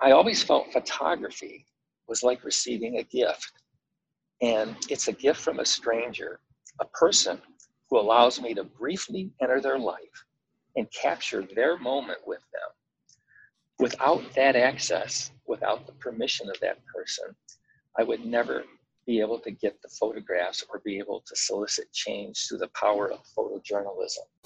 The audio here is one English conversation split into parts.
I always felt photography was like receiving a gift. And it's a gift from a stranger, a person who allows me to briefly enter their life and capture their moment with them. Without that access, without the permission of that person, I would never be able to get the photographs or be able to solicit change through the power of photojournalism.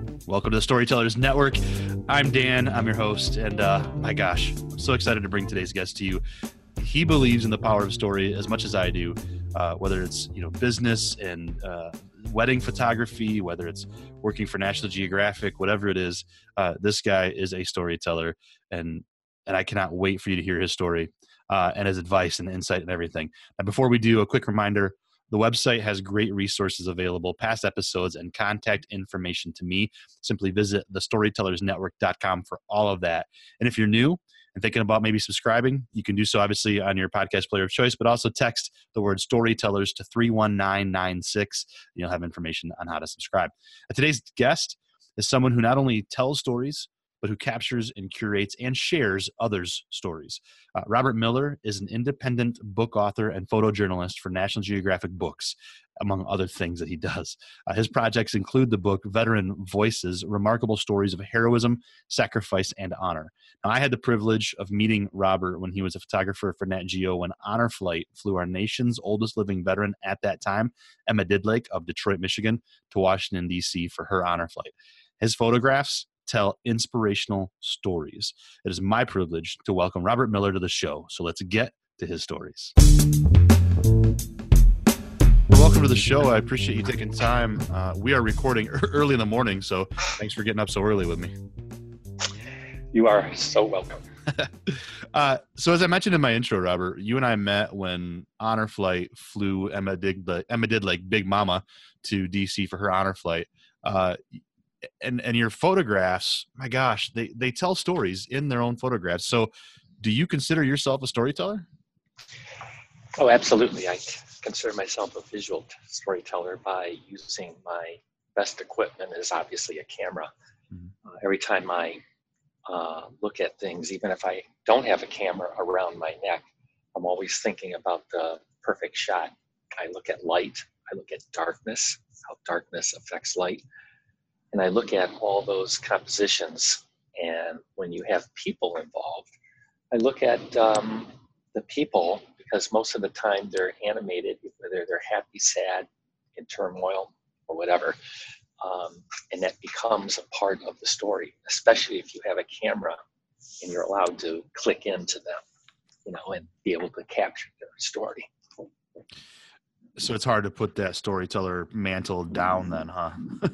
Welcome to the Storytellers Network. I'm Dan, I'm your host, and uh, my gosh, I'm so excited to bring today's guest to you. He believes in the power of story as much as I do, uh, whether it's you know business and uh, wedding photography, whether it's working for National Geographic, whatever it is. Uh, this guy is a storyteller, and and I cannot wait for you to hear his story uh, and his advice and insight and everything. And before we do, a quick reminder the website has great resources available, past episodes, and contact information to me. Simply visit thestorytellersnetwork.com for all of that. And if you're new and thinking about maybe subscribing, you can do so obviously on your podcast player of choice, but also text the word storytellers to 31996. You'll have information on how to subscribe. And today's guest is someone who not only tells stories, but who captures and curates and shares others' stories. Uh, Robert Miller is an independent book author and photojournalist for National Geographic Books, among other things that he does. Uh, his projects include the book Veteran Voices Remarkable Stories of Heroism, Sacrifice, and Honor. Now, I had the privilege of meeting Robert when he was a photographer for Nat Geo when Honor Flight flew our nation's oldest living veteran at that time, Emma Didlake of Detroit, Michigan, to Washington, D.C. for her honor flight. His photographs tell inspirational stories. It is my privilege to welcome Robert Miller to the show. So let's get to his stories. welcome to the show. I appreciate you taking time. Uh, we are recording early in the morning, so thanks for getting up so early with me. You are so welcome. uh, so, as I mentioned in my intro, Robert, you and I met when Honor Flight flew Emma did Emma Didlake Big Mama to DC for her honor flight. Uh, and and your photographs my gosh they they tell stories in their own photographs. So do you consider yourself a storyteller? Oh absolutely. I consider myself a visual storyteller by using my best equipment is obviously a camera. Mm-hmm. uh, every time i uh, look at things even if i don't have a camera around my neck i'm always thinking about the perfect shot. I look at light. I look at darkness how darkness affects light and I look at all those compositions, and when you have people involved, I look at um, the people because most of the time they're animated, whether they're happy, sad, in turmoil, or whatever, um, and that becomes a part of the story. Especially if you have a camera and you're allowed to click into them, you know, and be able to capture their story. So it's hard to put that storyteller mantle down, then, huh?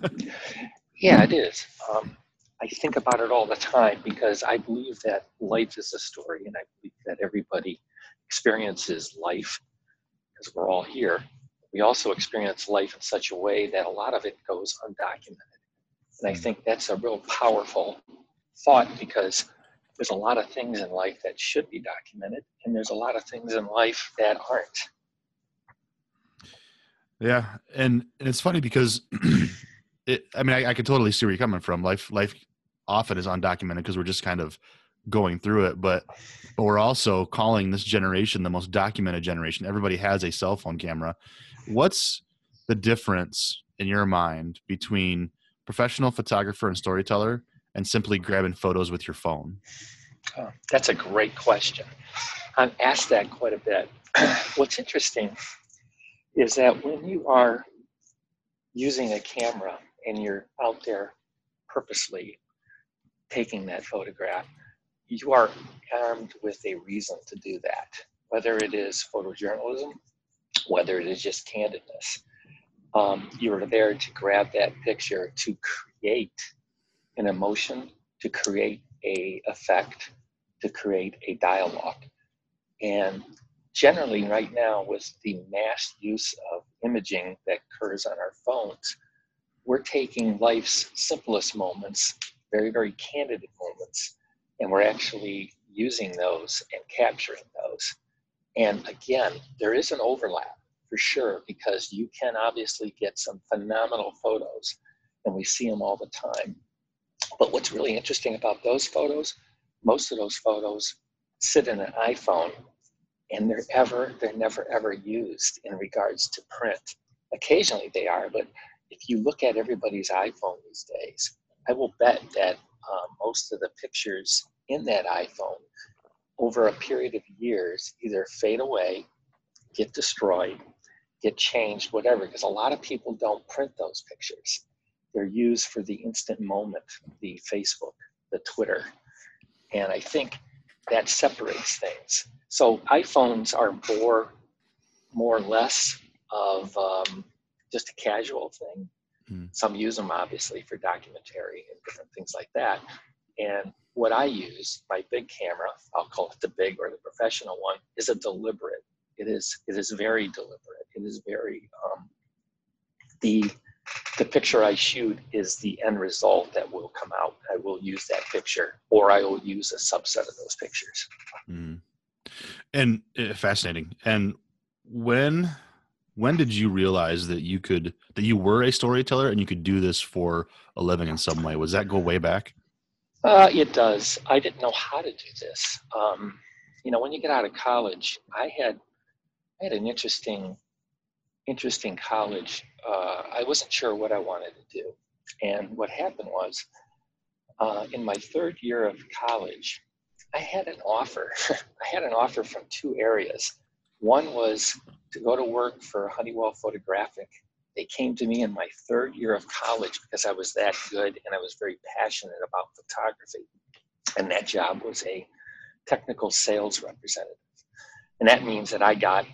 Yeah, it is. Um, I think about it all the time because I believe that life is a story, and I believe that everybody experiences life because we're all here. We also experience life in such a way that a lot of it goes undocumented. And I hmm. think that's a real powerful thought because there's a lot of things in life that should be documented, and there's a lot of things in life that aren't. Yeah, and, and it's funny because it, I mean, I, I can totally see where you're coming from. Life, life often is undocumented because we're just kind of going through it, but but we're also calling this generation the most documented generation. Everybody has a cell phone camera. What's the difference in your mind between professional photographer and storyteller and simply grabbing photos with your phone? Oh, that's a great question. I'm asked that quite a bit. What's interesting is that when you are using a camera and you're out there purposely taking that photograph, you are armed with a reason to do that. Whether it is photojournalism, whether it is just candidness. Um, you're there to grab that picture to create an emotion, to create a effect, to create a dialogue. And generally, right now, with the mass use of imaging that occurs on our phones, we're taking life's simplest moments, very, very candid moments, and we're actually using those and capturing those. And again, there is an overlap for sure because you can obviously get some phenomenal photos and we see them all the time. But what's really interesting about those photos, most of those photos sit in an iPhone and they're ever, they're never ever used in regards to print. Occasionally they are, but if you look at everybody's iPhone these days, I will bet that um, most of the pictures in that iPhone over a period of years either fade away, get destroyed, get changed, whatever, because a lot of people don't print those pictures. They're used for the instant moment, the Facebook, the Twitter. And I think that separates things. So iPhones are more, more or less of um, just a casual thing. Mm. Some use them obviously for documentary and different things like that. And what I use, my big camera, I'll call it the big or the professional one, is a deliberate. It is it is very deliberate. It is very um, the the picture I shoot is the end result that will come out. I will use that picture, or I will use a subset of those pictures. Mm. And uh, fascinating. And when when did you realize that you could that you were a storyteller and you could do this for a living in some way? Was that go way back? Uh, it does. I didn't know how to do this. Um, you know, when you get out of college, I had I had an interesting interesting college. Uh, I wasn't sure what I wanted to do, and what happened was, uh, in my third year of college, I had an offer. I had an offer from two areas. One was to go to work for Honeywell Photographic. They came to me in my third year of college because I was that good and I was very passionate about photography. And that job was a technical sales representative. And that means that I got,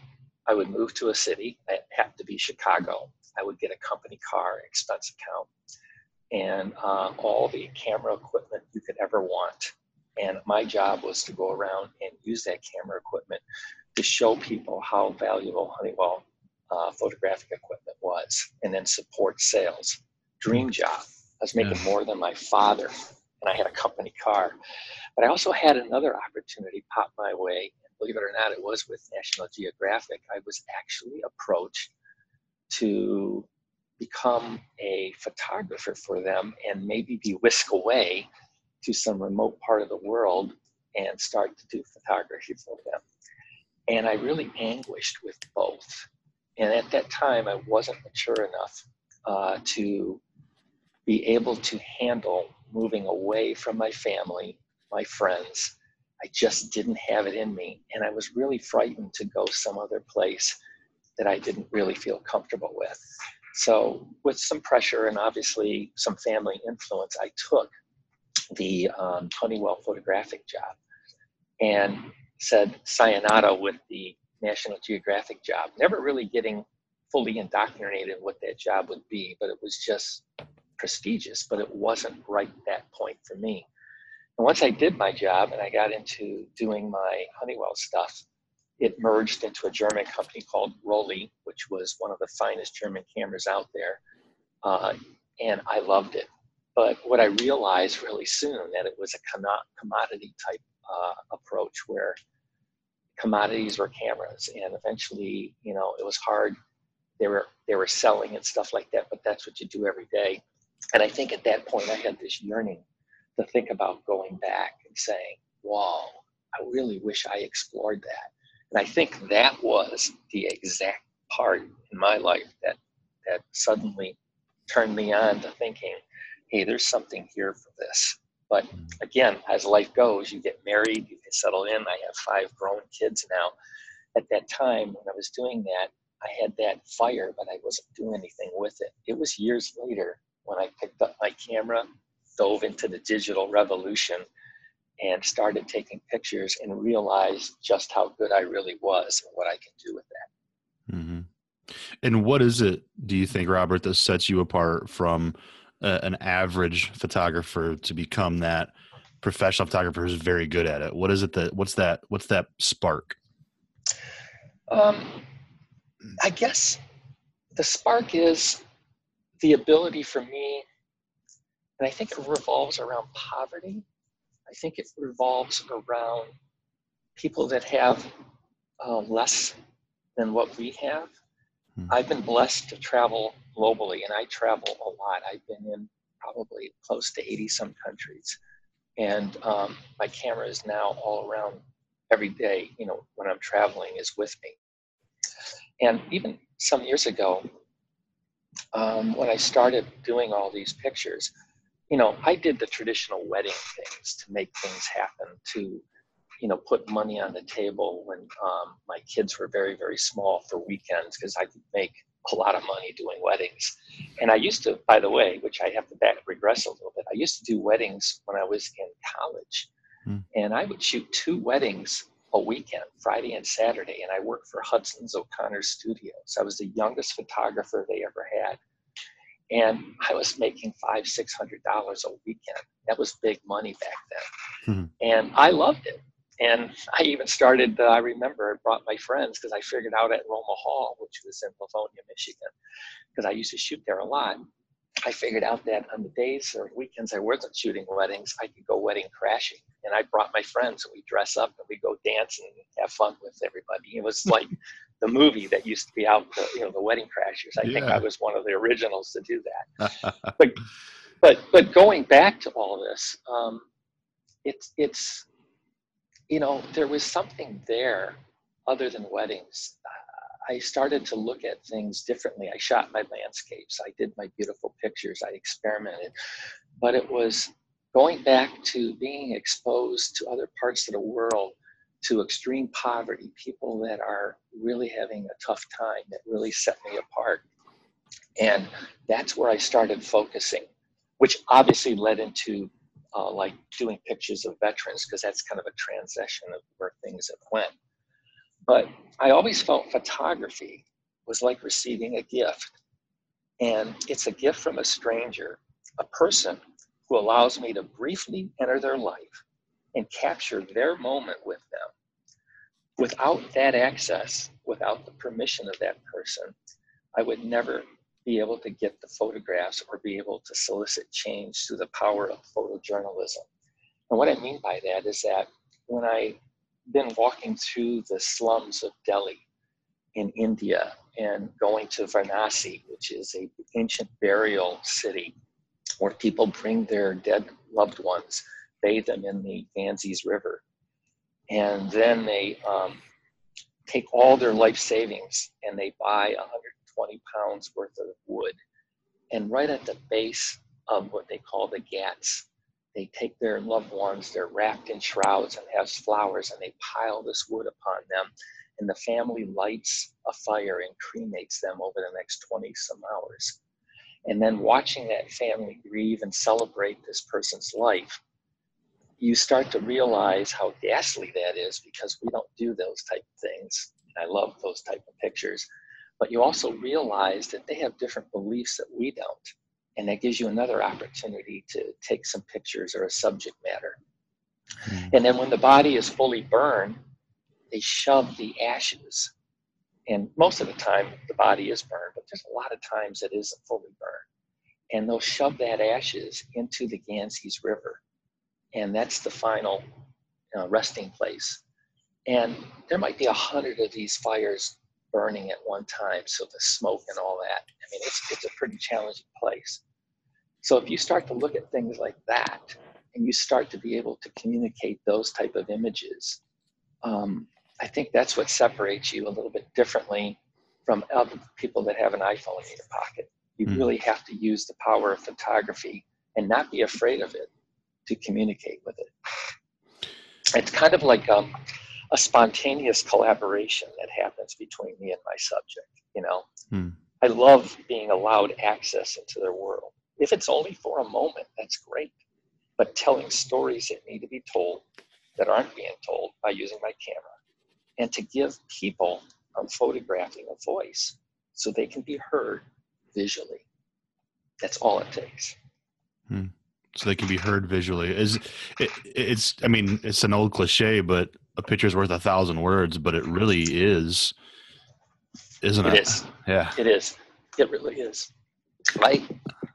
I would move to a city, it happened to be Chicago. I would get a company car, expense account, and uh, all the camera equipment you could ever want. And my job was to go around and use that camera equipment to show people how valuable Honeywell uh, photographic equipment was and then support sales. Dream job. I was making yeah. more than my father and I had a company car. But I also had another opportunity pop my way. And believe it or not, it was with National Geographic. I was actually approached to become a photographer for them and maybe be whisked away to some remote part of the world and start to do photography for them. And I really anguished with both. And at that time, I wasn't mature enough uh, to be able to handle moving away from my family, my friends. I just didn't have it in me. And I was really frightened to go some other place that I didn't really feel comfortable with. So, with some pressure and obviously some family influence, I took the um, Honeywell photographic job. And said sayonara with the National Geographic job, never really getting fully indoctrinated what that job would be, but it was just prestigious, but it wasn't right at that point for me. And once I did my job and I got into doing my Honeywell stuff, it merged into a German company called Rollei, which was one of the finest German cameras out there. Uh, and I loved it. But what I realized really soon that it was a commodity type uh, approach where commodities were cameras and eventually you know it was hard. They were they were selling and stuff like that but that's what you do every day. And i think at that point i had this yearning to think about going back and saying wow i really wish i explored that. And i think that was the exact part in my life that that suddenly turned me on to thinking hey there's something here for this but again, as life goes, you get married, you get settled in. I have five grown kids now. At that time, when I was doing that, I had that fire, but I wasn't doing anything with it. It was years later when I picked up my camera, dove into the digital revolution, and started taking pictures and realized just how good I really was and what I can do with that. Mm-hmm. And what is it, do you think, Robert, that sets you apart from an average photographer to become that professional photographer who's very good at it? What is it that, what's that, what's that spark? Um, I guess the spark is the ability for me, and I think it revolves around poverty. I think it revolves around people that have uh, less than what we have. Hmm. I've been blessed to travel globally, and I travel a lot. I've been in probably close to 80 some countries. And um, my camera is now all around every day, you know, when I'm traveling, is with me. And even some years ago, um, when I started doing all these pictures, you know, I did the traditional wedding things to make things happen, to you know, put money on the table when um, my kids were very, very small for weekends because I could make a lot of money doing weddings. And I used to, by the way, which I have to back regress a little bit, I used to do weddings when I was in college. Hmm. And I would shoot two weddings a weekend, Friday and Saturday. And I worked for Hudson's O'Connor Studios. I was the youngest photographer they ever had. And I was making five, six hundred dollars a weekend. That was big money back then. Hmm. And I loved it. And I even started, uh, I remember I brought my friends because I figured out at Roma Hall, which was in Livonia, Michigan, because I used to shoot there a lot. I figured out that on the days or weekends I wasn't shooting weddings, I could go wedding crashing. And I brought my friends and we dress up and we go dance and have fun with everybody. It was like the movie that used to be out, the, you know, the Wedding Crashers. I yeah. think I was one of the originals to do that. but, but, but going back to all this, um, it's, it's, you know, there was something there other than weddings. I started to look at things differently. I shot my landscapes, I did my beautiful pictures, I experimented, but it was going back to being exposed to other parts of the world, to extreme poverty, people that are really having a tough time that really set me apart. And that's where I started focusing, which obviously led into uh, like doing pictures of veterans because that's kind of a transition of where things have went. But I always felt photography was like receiving a gift. And it's a gift from a stranger, a person who allows me to briefly enter their life and capture their moment with them. Without that access, without the permission of that person, I would never be able to get the photographs or be able to solicit change through the power of photojournalism. And what I mean by that is that when I've been walking through the slums of Delhi in India and going to Varanasi, which is an ancient burial city where people bring their dead loved ones, bathe them in the Ganges River, and then they um, take all their life savings and they buy 120 pounds worth of wood. And right at the base of what they call the Ghats, they take their loved ones, they're wrapped in shrouds and has flowers, and they pile this wood upon them. And the family lights a fire and cremates them over the next 20 some hours. And then watching that family grieve and celebrate this person's life, you start to realize how ghastly that is because we don't do those type of things. I love those type of pictures. But you also realize that they have different beliefs that we don't and that gives you another opportunity to take some pictures or a subject matter. Mm. And then when the body is fully burned, they shove the ashes. And most of the time, the body is burned, but there's a lot of times it isn't fully burned. And they'll shove that ashes into the Ganges River. And that's the final uh, resting place. And there might be a hundred of these fires burning at one time, so the smoke and all that. I mean, it's it's a pretty challenging place. So if you start to look at things like that, and you start to be able to communicate those type of images, um, I think that's what separates you a little bit differently from other people that have an iPhone in your pocket. You mm. really have to use the power of photography and not be afraid of it to communicate with it. It's kind of like um, a spontaneous collaboration that happens between me and my subject. You know, hmm. I love being allowed access into their world. If it's only for a moment, that's great. But telling stories that need to be told that aren't being told by using my camera, and to give people I'm photographing a voice so they can be heard visually. That's all it takes. Hmm. So they can be heard visually. Is it, it's? I mean, it's an old cliche, but a picture's worth a thousand words. But it really is, isn't it? It is. Yeah. It is. It really is. I,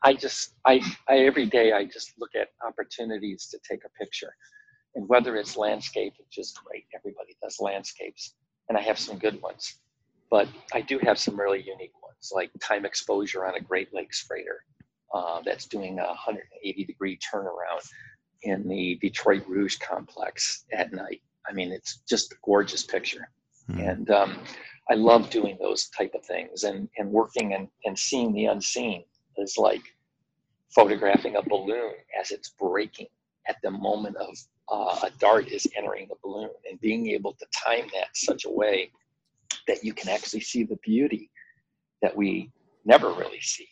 I just, I, I every day I just look at opportunities to take a picture, and whether it's landscape, which is great. Everybody does landscapes, and I have some good ones, but I do have some really unique ones, like time exposure on a Great Lakes freighter uh, that's doing a 180 degree turnaround in the Detroit Rouge complex at night. I mean, it's just a gorgeous picture. Mm. And um, I love doing those type of things and, and working and, and seeing the unseen is like photographing a balloon as it's breaking at the moment of uh, a dart is entering the balloon and being able to time that such a way that you can actually see the beauty that we never really see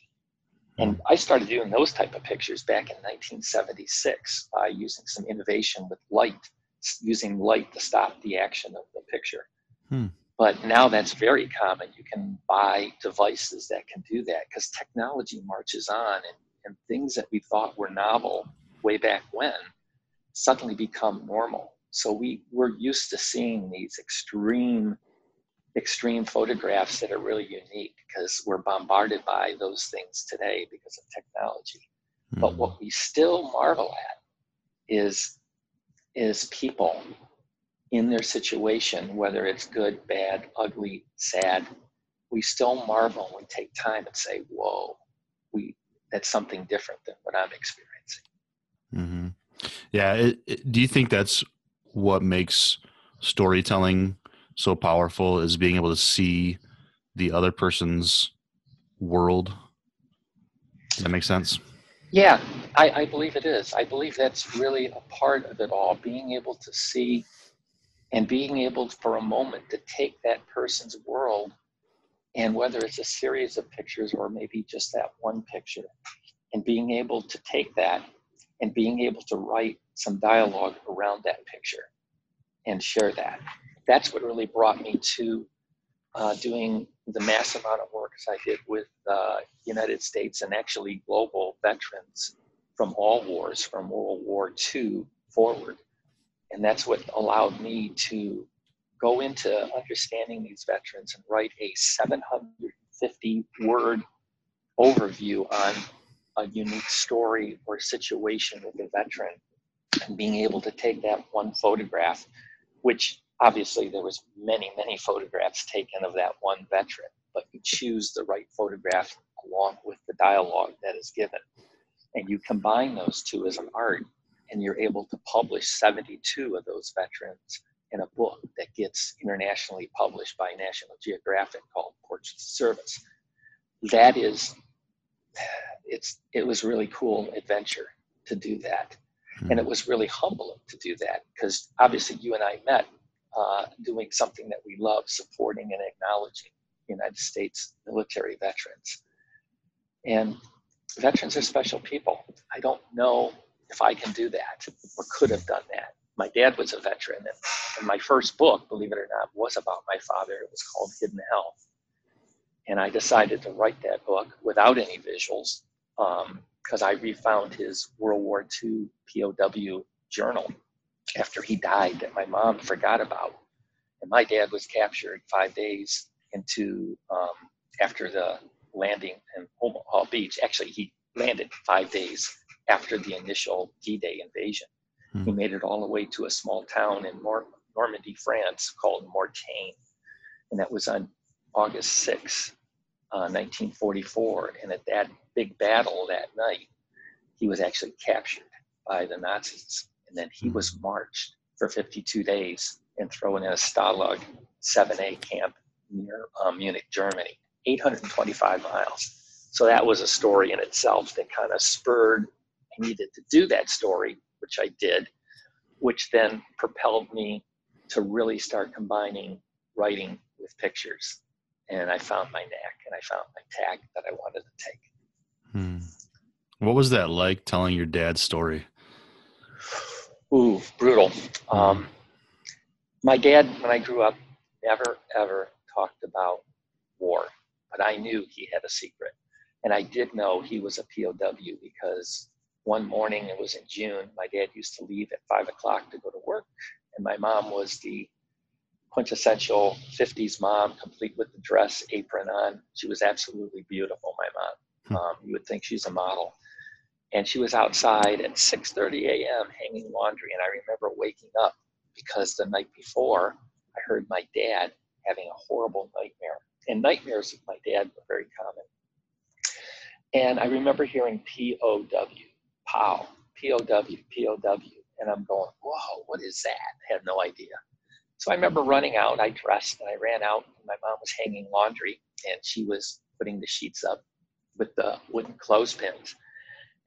and I started doing those type of pictures back in 1976 by using some innovation with light, using light to stop the action of the picture. Hmm. But now that's very common. You can buy devices that can do that because technology marches on and, and things that we thought were novel way back when suddenly become normal. So we, we're used to seeing these extreme extreme photographs that are really unique because we're bombarded by those things today because of technology. But what we still marvel at is is people in their situation, whether it's good, bad, ugly, sad, we still marvel and take time and say, "Whoa, we that's something different than what I'm experiencing." Mm-hmm. Yeah. It, it, do you think that's what makes storytelling so powerful is being able to see the other person's world. Does that make sense? Yeah, I, I, believe it is. I believe that's really a part of it all. Being able to see and being able for a moment to take that person's world and whether it's a series of pictures or maybe just that one picture and being able to take that and being able to write some dialogue around that picture and share that that's what really brought me to uh, doing the mass amount of work as I did with uh, United States and actually global veterans from all wars, from World War II forward. And that's what allowed me to go into understanding these veterans and write a 750 word overview on a unique story or situation with a veteran and being able to take that one photograph, which obviously there was many many photographs taken of that one veteran but you choose the right photograph along with the dialogue that is given. And you combine those two as an art and you're able to publish 72 of those veterans in a book that gets internationally published by national geographic called portraits of service. That is it's it was really cool adventure to do that. And it hmm. was really humbling to do that because obviously you and i met uh, doing something that we love, supporting and acknowledging United States military veterans. And veterans are special people. I don't know if I can do that or could have done that. My dad was a veteran, and, and my first book, believe it or not, was about my father. It was called Hidden Hell. And I decided to write that book without any visuals because um, I refound his World War II POW journal after he died that my mom forgot about. And my dad was captured five days into um, after the landing in Omaha Beach. Actually, he landed five days after the initial D-Day invasion. Hmm. He made it all the way to a small town in Nor- Normandy, France, called Mortain, and that was on August 6, uh, 1944. And at that big battle that night, he was actually captured by the Nazis and then he was marched for 52 days and thrown in a Stalag 7A camp near um, Munich, Germany, 825 miles. So that was a story in itself that kind of spurred, I needed to do that story, which I did, which then propelled me to really start combining writing with pictures. And I found my knack and I found my tag that I wanted to take. Hmm. What was that like telling your dad's story? Ooh, brutal. Um, my dad, when I grew up, never ever talked about war, but I knew he had a secret. And I did know he was a POW because one morning, it was in June, my dad used to leave at five o'clock to go to work, and my mom was the quintessential 50s mom, complete with the dress, apron on. She was absolutely beautiful, my mom. Hmm. Um, you would think she's a model. And she was outside at 6:30 a.m. hanging laundry, and I remember waking up because the night before I heard my dad having a horrible nightmare. And nightmares with my dad were very common. And I remember hearing P-O-W, POW, P-O-W, P-O-W. And I'm going, whoa, what is that? I had no idea. So I remember running out. I dressed and I ran out. And my mom was hanging laundry and she was putting the sheets up with the wooden clothespins.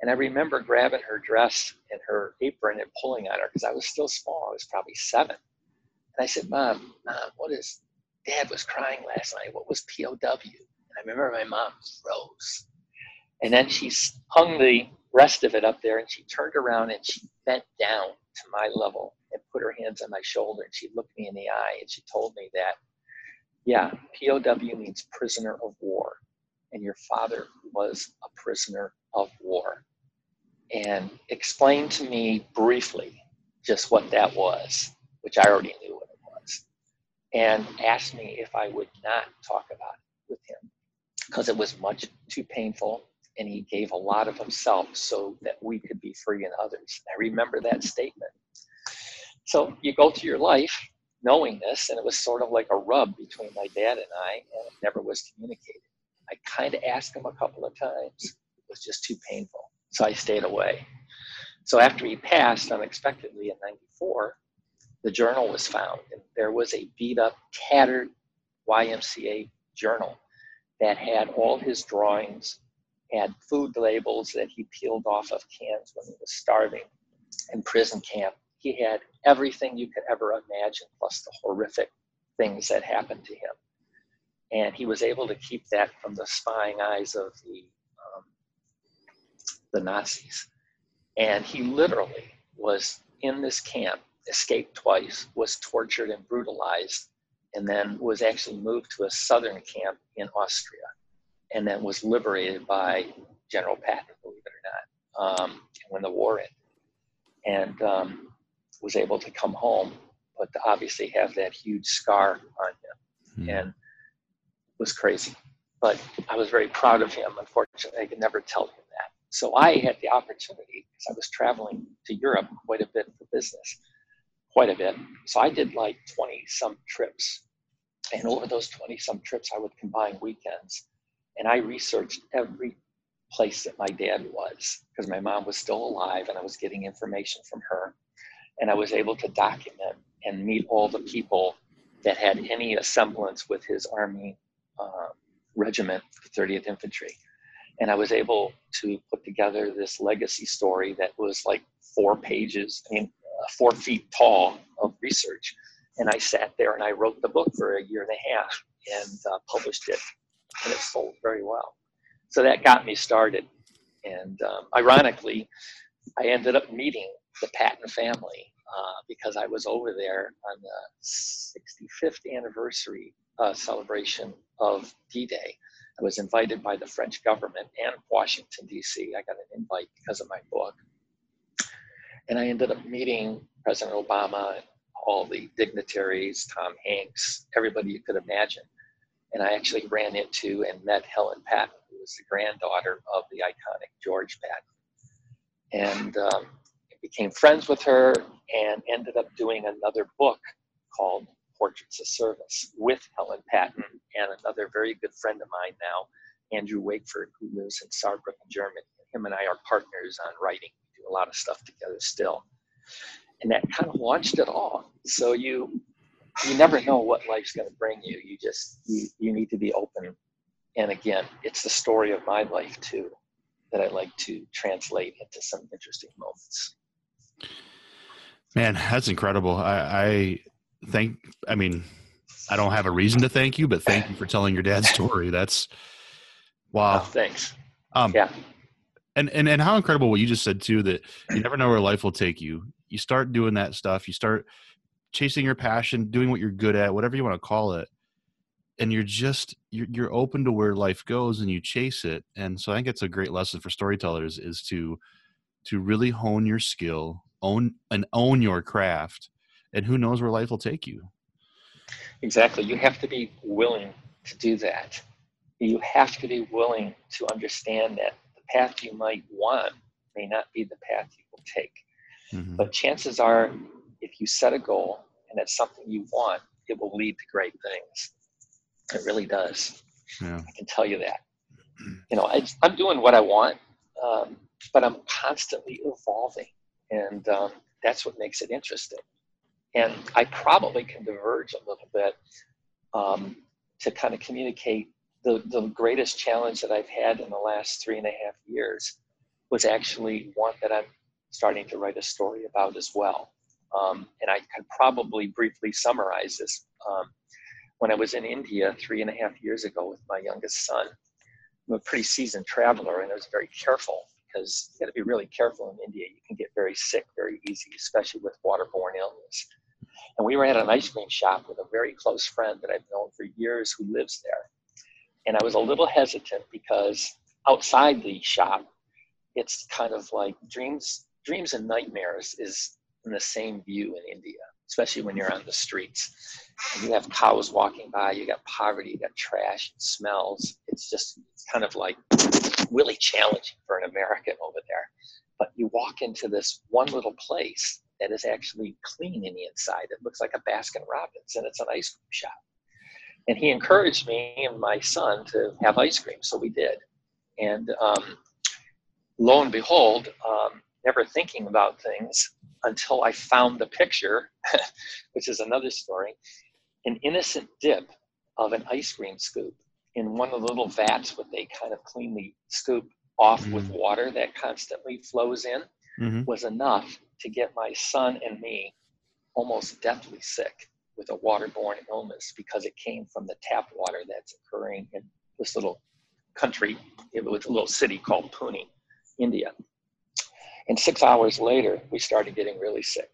And I remember grabbing her dress and her apron and pulling on her because I was still small. I was probably seven. And I said, Mom, Mom, what is, Dad was crying last night. What was POW? And I remember my mom froze. And then she hung the rest of it up there and she turned around and she bent down to my level and put her hands on my shoulder and she looked me in the eye and she told me that, yeah, POW means prisoner of war. And your father was a prisoner of war. And explained to me briefly just what that was, which I already knew what it was, and asked me if I would not talk about it with him because it was much too painful and he gave a lot of himself so that we could be free in others. I remember that statement. So you go through your life knowing this, and it was sort of like a rub between my dad and I, and it never was communicated. I kind of asked him a couple of times. It was just too painful. So I stayed away. So after he passed unexpectedly in 94, the journal was found, and there was a beat up, tattered YMCA journal that had all his drawings, had food labels that he peeled off of cans when he was starving in prison camp. He had everything you could ever imagine, plus the horrific things that happened to him. And he was able to keep that from the spying eyes of the, the Nazis. And he literally was in this camp, escaped twice, was tortured and brutalized, and then was actually moved to a southern camp in Austria and then was liberated by General Patton, believe it or not, um, when the war ended, and um, was able to come home, but to obviously have that huge scar on him, mm. and was crazy. But I was very proud of him. Unfortunately, I could never tell him. So I had the opportunity because I was traveling to Europe quite a bit for business, quite a bit. So I did like 20 some trips. And over those 20 some trips, I would combine weekends and I researched every place that my dad was because my mom was still alive and I was getting information from her. And I was able to document and meet all the people that had any semblance with his Army uh, regiment, the 30th Infantry. And I was able to put together this legacy story that was like four pages, I mean, uh, four feet tall of research. And I sat there and I wrote the book for a year and a half and uh, published it and it sold very well. So that got me started. And um, ironically, I ended up meeting the Patton family uh, because I was over there on the 65th anniversary uh, celebration of D Day. I was invited by the French government and Washington, D.C. I got an invite because of my book. And I ended up meeting President Obama all the dignitaries, Tom Hanks, everybody you could imagine. And I actually ran into and met Helen Patton, who was the granddaughter of the iconic George Patton. And um, became friends with her and ended up doing another book called Portraits of Service with Helen Patton and another very good friend of mine now, Andrew Wakeford, who lives in Saarbrücken, Germany. Him and I are partners on writing. We do a lot of stuff together still. And that kind of launched it all. So you you never know what life's going to bring you. You just you, you need to be open. And again, it's the story of my life too that I like to translate into some interesting moments. Man, that's incredible. I, I thank. I mean, I don't have a reason to thank you, but thank you for telling your dad's story. That's wow. Oh, thanks. Um, yeah. And, and and how incredible what you just said too that you never know where life will take you. You start doing that stuff. You start chasing your passion, doing what you're good at, whatever you want to call it. and you're just you're, you're open to where life goes and you chase it and so i think it's a great lesson for storytellers is to to really hone your skill own and own your craft and who knows where life will take you exactly you have to be willing to do that you have to be willing to understand that the path you might want may not be the path you will take mm-hmm. but chances are if you set a goal and it's something you want it will lead to great things it really does. Yeah. I can tell you that. You know, I, am doing what I want, um, but I'm constantly evolving, and um, that's what makes it interesting. And I probably can diverge a little bit um, to kind of communicate the, the greatest challenge that I've had in the last three and a half years was actually one that I'm starting to write a story about as well. Um, and I can probably briefly summarize this. Um, when I was in India three and a half years ago with my youngest son, I'm a pretty seasoned traveler and I was very careful because you got to be really careful in India. You can get very sick very easy, especially with waterborne illness. And we were at an ice cream shop with a very close friend that I've known for years who lives there. And I was a little hesitant because outside the shop, it's kind of like dreams, dreams and nightmares is in the same view in India especially when you're on the streets. And you have cows walking by, you got poverty, you got trash, it smells. It's just it's kind of like really challenging for an American over there. But you walk into this one little place that is actually clean in the inside. It looks like a Baskin Robbins and it's an ice cream shop. And he encouraged me and my son to have ice cream, so we did. And um, lo and behold, um, never thinking about things, until I found the picture, which is another story, an innocent dip of an ice cream scoop in one of the little vats where they kind of cleanly scoop off mm-hmm. with water that constantly flows in mm-hmm. was enough to get my son and me almost deathly sick with a waterborne illness because it came from the tap water that's occurring in this little country, it was a little city called Pune, India. And six hours later, we started getting really sick.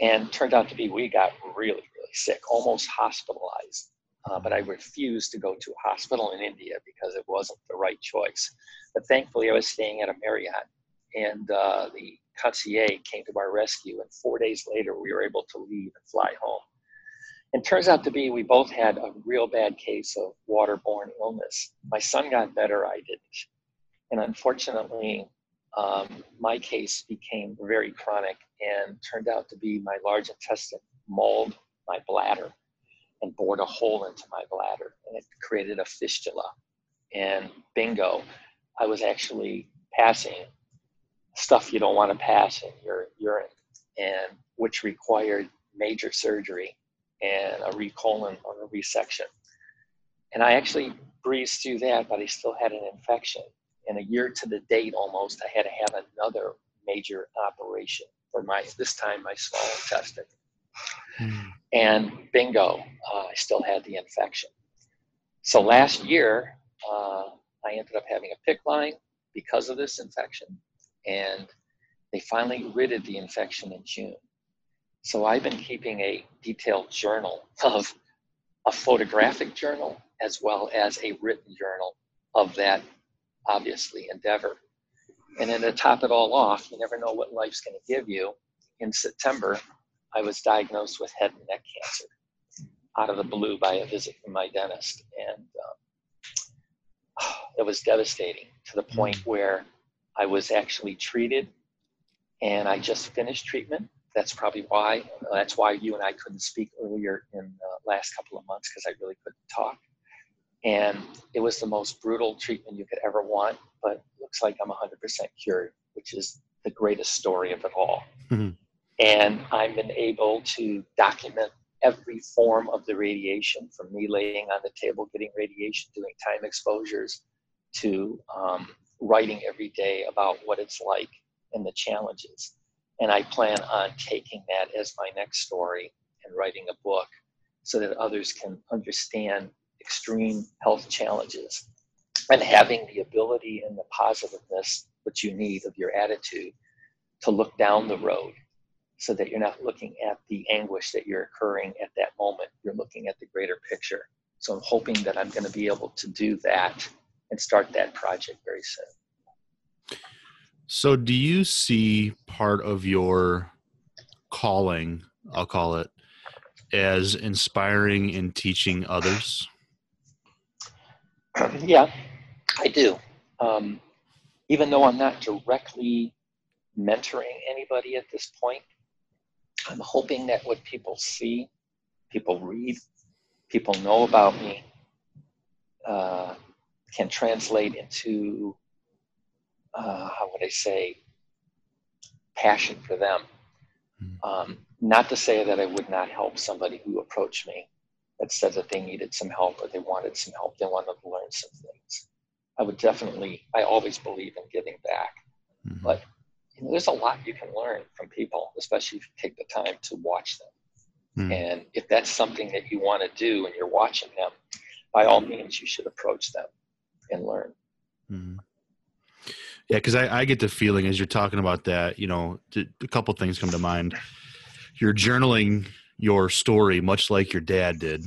And turned out to be we got really, really sick, almost hospitalized. Uh, but I refused to go to a hospital in India because it wasn't the right choice. But thankfully, I was staying at a Marriott, and uh, the concierge came to our rescue. And four days later, we were able to leave and fly home. And turns out to be we both had a real bad case of waterborne illness. My son got better, I didn't. And unfortunately, um, my case became very chronic and turned out to be my large intestine mauled my bladder and bored a hole into my bladder and it created a fistula. And bingo, I was actually passing stuff you don't want to pass in your urine, and which required major surgery and a recolon or a resection. And I actually breezed through that, but I still had an infection and a year to the date almost, I had to have another major operation for my, this time, my small intestine. Mm. And bingo, uh, I still had the infection. So last year, uh, I ended up having a PICC line because of this infection, and they finally ridded the infection in June. So I've been keeping a detailed journal of a photographic journal as well as a written journal of that obviously, endeavor. And then to top it all off, you never know what life's going to give you. In September, I was diagnosed with head and neck cancer out of the blue by a visit from my dentist. And um, it was devastating to the point mm. where I was actually treated and I just finished treatment. That's probably why. That's why you and I couldn't speak earlier in the last couple of months because I really couldn't talk and it was the most brutal treatment you could ever want but looks like i'm 100% cured which is the greatest story of it all mm-hmm. and i've been able to document every form of the radiation from me laying on the table getting radiation doing time exposures to um, writing every day about what it's like and the challenges. And i plan on taking that as my next story and writing a book so that others can understand extreme health challenges. And having the ability and the positiveness what you need of your attitude to look down the road so that you're not looking at the anguish that you're occurring at that moment. You're looking at the greater picture. So I'm hoping that I'm going to be able to do that and start that project very soon. So, do you see part of your calling, I'll call it, as inspiring and teaching others? yeah, I do. Um, even though I'm not directly mentoring anybody at this point, I'm hoping that what people see, people read, people know about me, uh, can translate into, uh, how would I say, passion for them. Hmm. Um, not to say that I would not help somebody who approached me that said that they needed some help or they wanted some help, they wanted to learn some things. I would definitely, I always believe in giving back. Mm-hmm. But you know, there's a lot you can learn from people, especially if you take the time to watch them. Mm-hmm. And if that's something that you want to do and you're watching them, by all means, you should approach them and learn. Mm-hmm. Yeah, because I, I, get the feeling as you're talking about that, you know, a couple things come to mind. You're journaling your story, much like your dad did,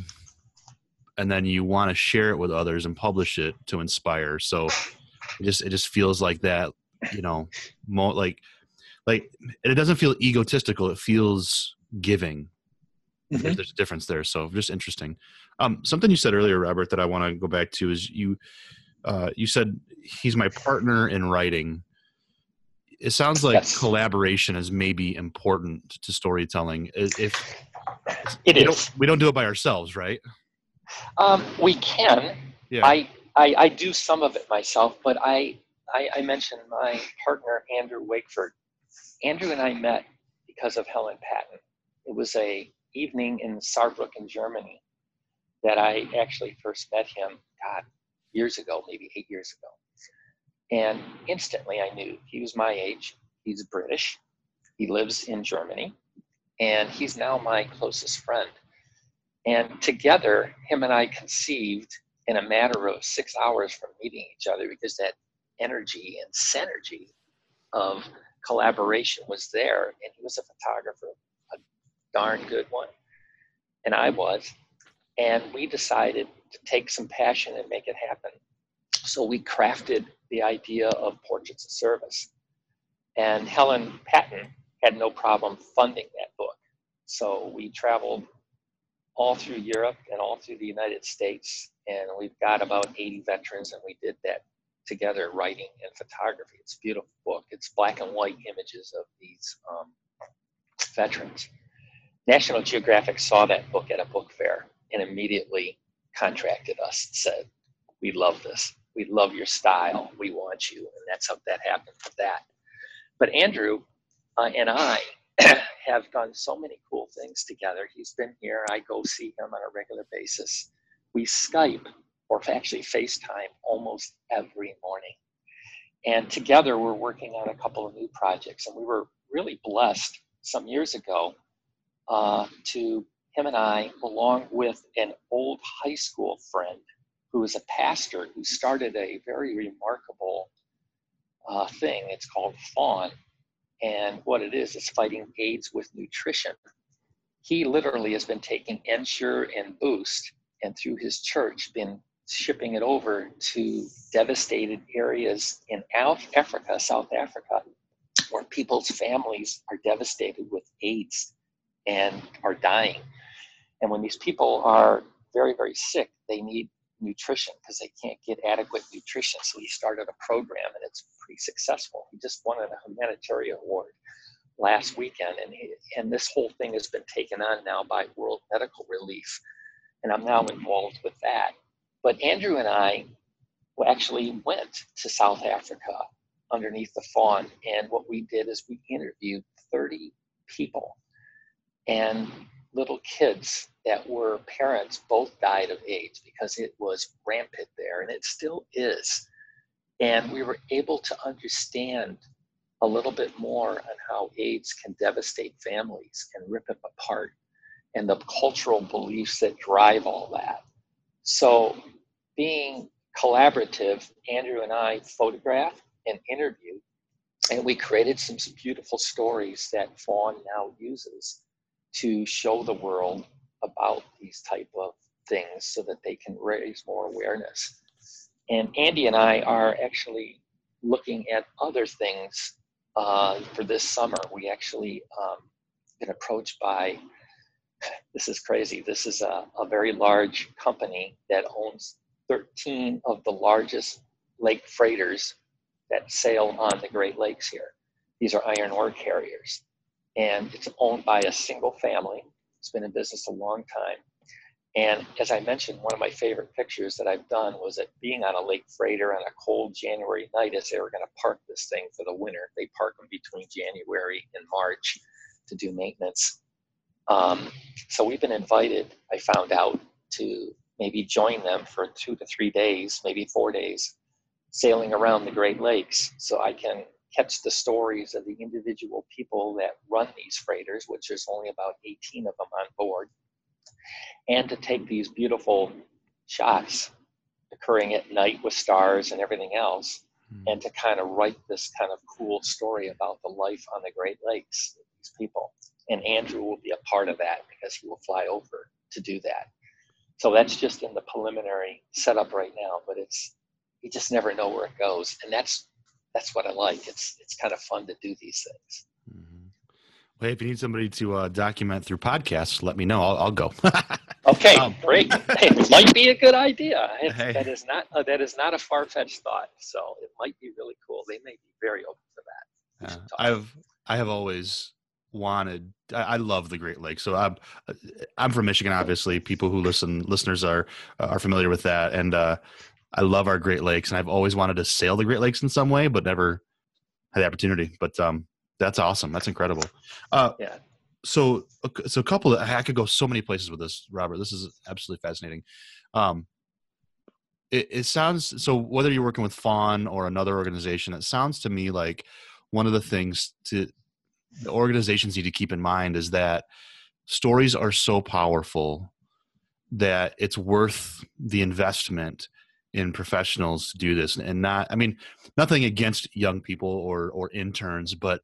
and then you want to share it with others and publish it to inspire. So it just it just feels like that, you know, more like like it doesn't feel egotistical. It feels giving. Mm-hmm. There's a difference there. So just interesting. Um, something you said earlier, Robert, that I want to go back to is you uh, you said he's my partner in writing. It sounds like yes. collaboration is maybe important to storytelling. If it we is. Don't, we don't do it by ourselves, right? Um, we can. Yeah. I, I, I do some of it myself, but I, I, I mentioned my partner Andrew Wakeford. Andrew and I met because of Helen Patton. It was a evening in Saarbrücken, Germany, that I actually first met him. God, years ago, maybe eight years ago. And instantly I knew he was my age. He's British. He lives in Germany. And he's now my closest friend. And together, him and I conceived in a matter of six hours from meeting each other because that energy and synergy of collaboration was there. And he was a photographer, a darn good one. And I was. And we decided to take some passion and make it happen. So we crafted the idea of portraits of service. And Helen Patton had no problem funding that book. So we traveled all through Europe and all through the United States. And we've got about 80 veterans, and we did that together, writing and photography. It's a beautiful book. It's black and white images of these um, veterans. National Geographic saw that book at a book fair and immediately contracted us said, We love this. We love your style. We want you. And that's how that happened with that. But Andrew uh, and I have done so many cool things together. He's been here. I go see him on a regular basis. We Skype or actually FaceTime almost every morning. And together we're working on a couple of new projects. And we were really blessed some years ago uh, to him and I, along with an old high school friend who is a pastor who started a very remarkable uh, thing. It's called Fawn. And what it is, is fighting AIDS with nutrition. He literally has been taking Ensure and Boost, and through his church, been shipping it over to devastated areas in Africa, South Africa, where people's families are devastated with AIDS and are dying. And when these people are very, very sick, they need nutrition because they can't get adequate nutrition. So he started a program and it's pretty successful. He just won a humanitarian award last weekend and he, and this whole thing has been taken on now by World Medical Relief and I'm now involved with that. But Andrew and I actually went to South Africa underneath the fawn and what we did is we interviewed 30 people and little kids that were parents both died of AIDS because it was rampant there and it still is. And we were able to understand a little bit more on how AIDS can devastate families and rip them apart and the cultural beliefs that drive all that. So, being collaborative, Andrew and I photographed and interviewed, and we created some beautiful stories that Fawn now uses to show the world about these type of things so that they can raise more awareness. And Andy and I are actually looking at other things uh, for this summer. We actually um, been approached by this is crazy. This is a, a very large company that owns 13 of the largest lake freighters that sail on the Great Lakes here. These are iron ore carriers. And it's owned by a single family. It's been in business a long time. And as I mentioned, one of my favorite pictures that I've done was at being on a lake freighter on a cold January night as they were going to park this thing for the winter. They park them between January and March to do maintenance. Um, so we've been invited, I found out, to maybe join them for two to three days, maybe four days, sailing around the Great Lakes so I can catch the stories of the individual people that run these freighters, which there's only about 18 of them on board, and to take these beautiful shots occurring at night with stars and everything else, mm-hmm. and to kind of write this kind of cool story about the life on the Great Lakes, these people. And Andrew will be a part of that because he will fly over to do that. So that's just in the preliminary setup right now, but it's you just never know where it goes, and that's that's what I like. It's it's kind of fun to do these things. Mm-hmm. Well, if you need somebody to uh, document through podcasts, let me know. I'll, I'll go. okay, um, great. it might be a good idea. Hey. That is not uh, that is not a far fetched thought. So it might be really cool. They may be very open to that. Uh, I've I have always wanted I, I, love the great lakes so i'm i'm from michigan obviously people who listen listeners are are familiar with that and uh i love our great lakes and i've always wanted to sail the great lakes in some way but never had the opportunity. But um that's awesome. That's incredible. Uh yeah. so so a couple of, i could go so many places with this robert. This is absolutely fascinating. Um it, it sounds so whether you're working with fawn or another organization it sounds to me like one of the things to the organizations need to keep in mind is that stories are so powerful that it's worth the investment in professionals do this and not i mean nothing against young people or or interns but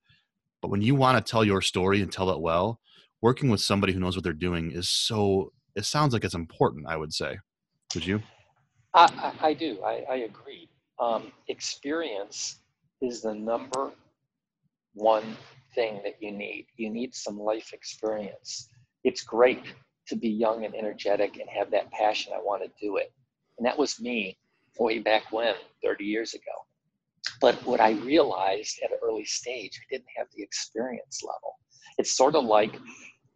but when you want to tell your story and tell it well working with somebody who knows what they're doing is so it sounds like it's important i would say would you i, I, do I, I agree um, experience is the number one thing that you need. You need some life experience. It's great to be young and energetic and have that passion. I want to do it. And that was me way back when, 30 years ago. But what I realized at an early stage, I didn't have the experience level. It's sort of like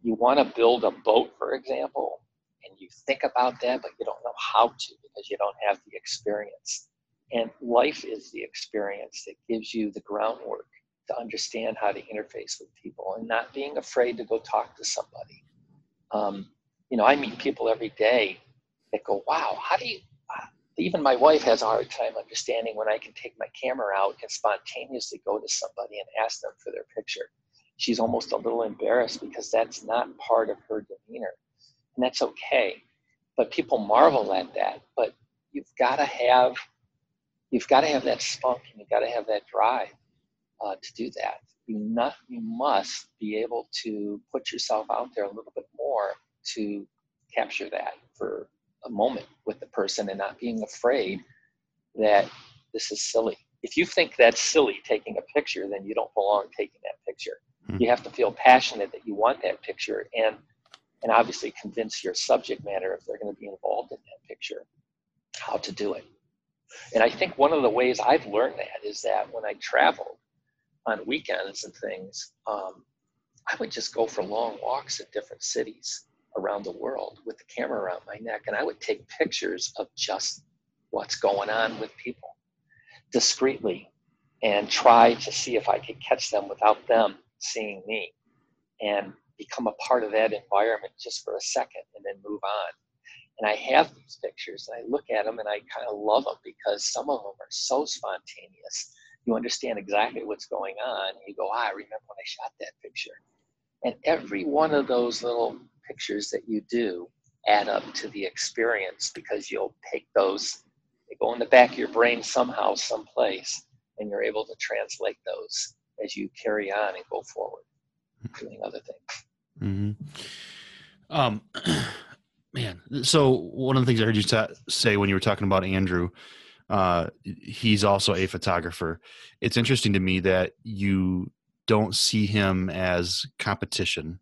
you want to build a boat, for example, and you think about that, but you don't know how to because you don't have the experience. And life is the experience that gives you the groundwork to understand how to interface with people and not being afraid to go talk to somebody. Um, you know, I meet people every day that go, wow, how do you, even my wife has a hard time understanding when I can take my camera out and spontaneously go to somebody and ask them for their picture. She's almost a little embarrassed because that's not part of her demeanor. And that's okay. But people marvel at that. But you've got to have you've got to have that spunk and you've got to have that drive uh, to do that. You, not, you must be able to put yourself out there a little bit more to capture that for a moment with the person and not being afraid that this is silly. If you think that's silly taking a picture, then you don't belong taking that picture. Hmm. You have to feel passionate that you want that picture and and obviously convince your subject matter if they're going to be involved in that picture how to do it. And I think one of the ways I've learned that is that when I traveled, on weekends and things, um, I would just go for long walks in different cities around the world with the camera around my neck, and I would take pictures of just what's going on with people discreetly and try to see if I could catch them without them seeing me and become a part of that environment just for a second and then move on. And I have these pictures and I look at them and I kind of love them because some of them are so spontaneous you understand exactly what's going on. You go, ah, I remember when I shot that picture. And every one of those little pictures that you do add up to the experience because you'll take those, they go in the back of your brain somehow, someplace, and you're able to translate those as you carry on and go forward doing other things. Mm-hmm. Um, Man, so one of the things I heard you ta- say when you were talking about Andrew, uh, he's also a photographer. It's interesting to me that you don't see him as competition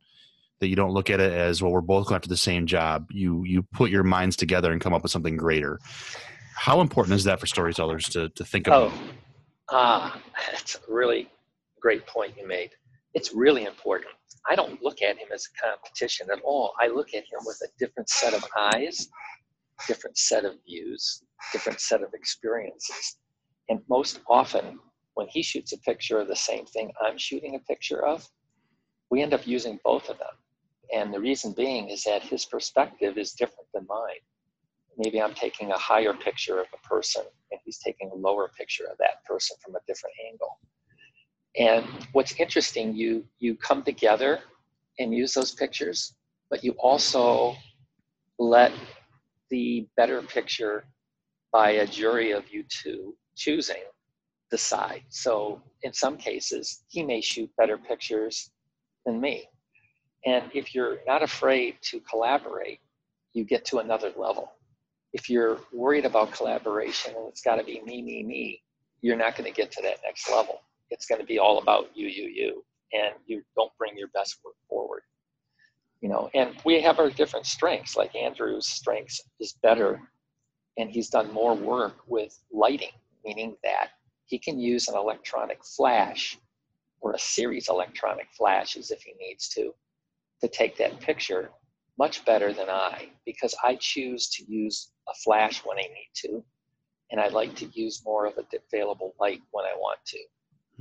that you don't look at it as well we're both going after the same job. You you put your minds together and come up with something greater. How important is that for storytellers to, to think about? Oh ah that's a really great point you made. It's really important. I don't look at him as a competition at all. I look at him with a different set of eyes different set of views different set of experiences. And most often when he shoots a picture of the same thing I'm shooting a picture of, we end up using both of them. And the reason being is that his perspective is different than mine. Maybe I'm taking a higher picture of a person and he's taking a lower picture of that person from a different angle. And what's interesting, you you come together and use those pictures, but you also let the better picture by a jury of you two choosing decide. So in some cases, he may shoot better pictures than me. And if you're not afraid to collaborate, you get to another level. If you're worried about collaboration and it's got to be me, me, me, you're not going to get to that next level. It's going to be all about you, you, you, and you don't bring your best work forward. You know, and we have our different strengths. Like Andrew's strengths is better, and he's done more work with lighting, meaning that he can use an electronic flash or a series electronic flashes if he needs to to take that picture much better than I because I choose to use a flash when I need to and I like to use more of a available light when I want to.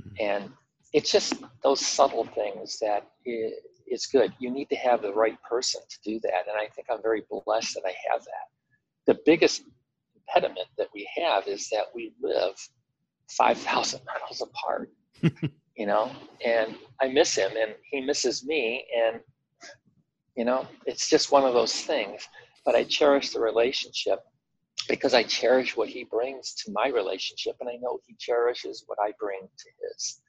Hmm. And it's just those subtle things that it's good. You need to have the right person to do that. And I think I'm very blessed that I have that. The biggest impediment that we have is that we live 5,000 miles apart, you know, and I miss him and he misses me. And, you know, it's just one of those things. But I cherish the relationship because I cherish what he brings to my relationship. And I know he cherishes what I bring to his.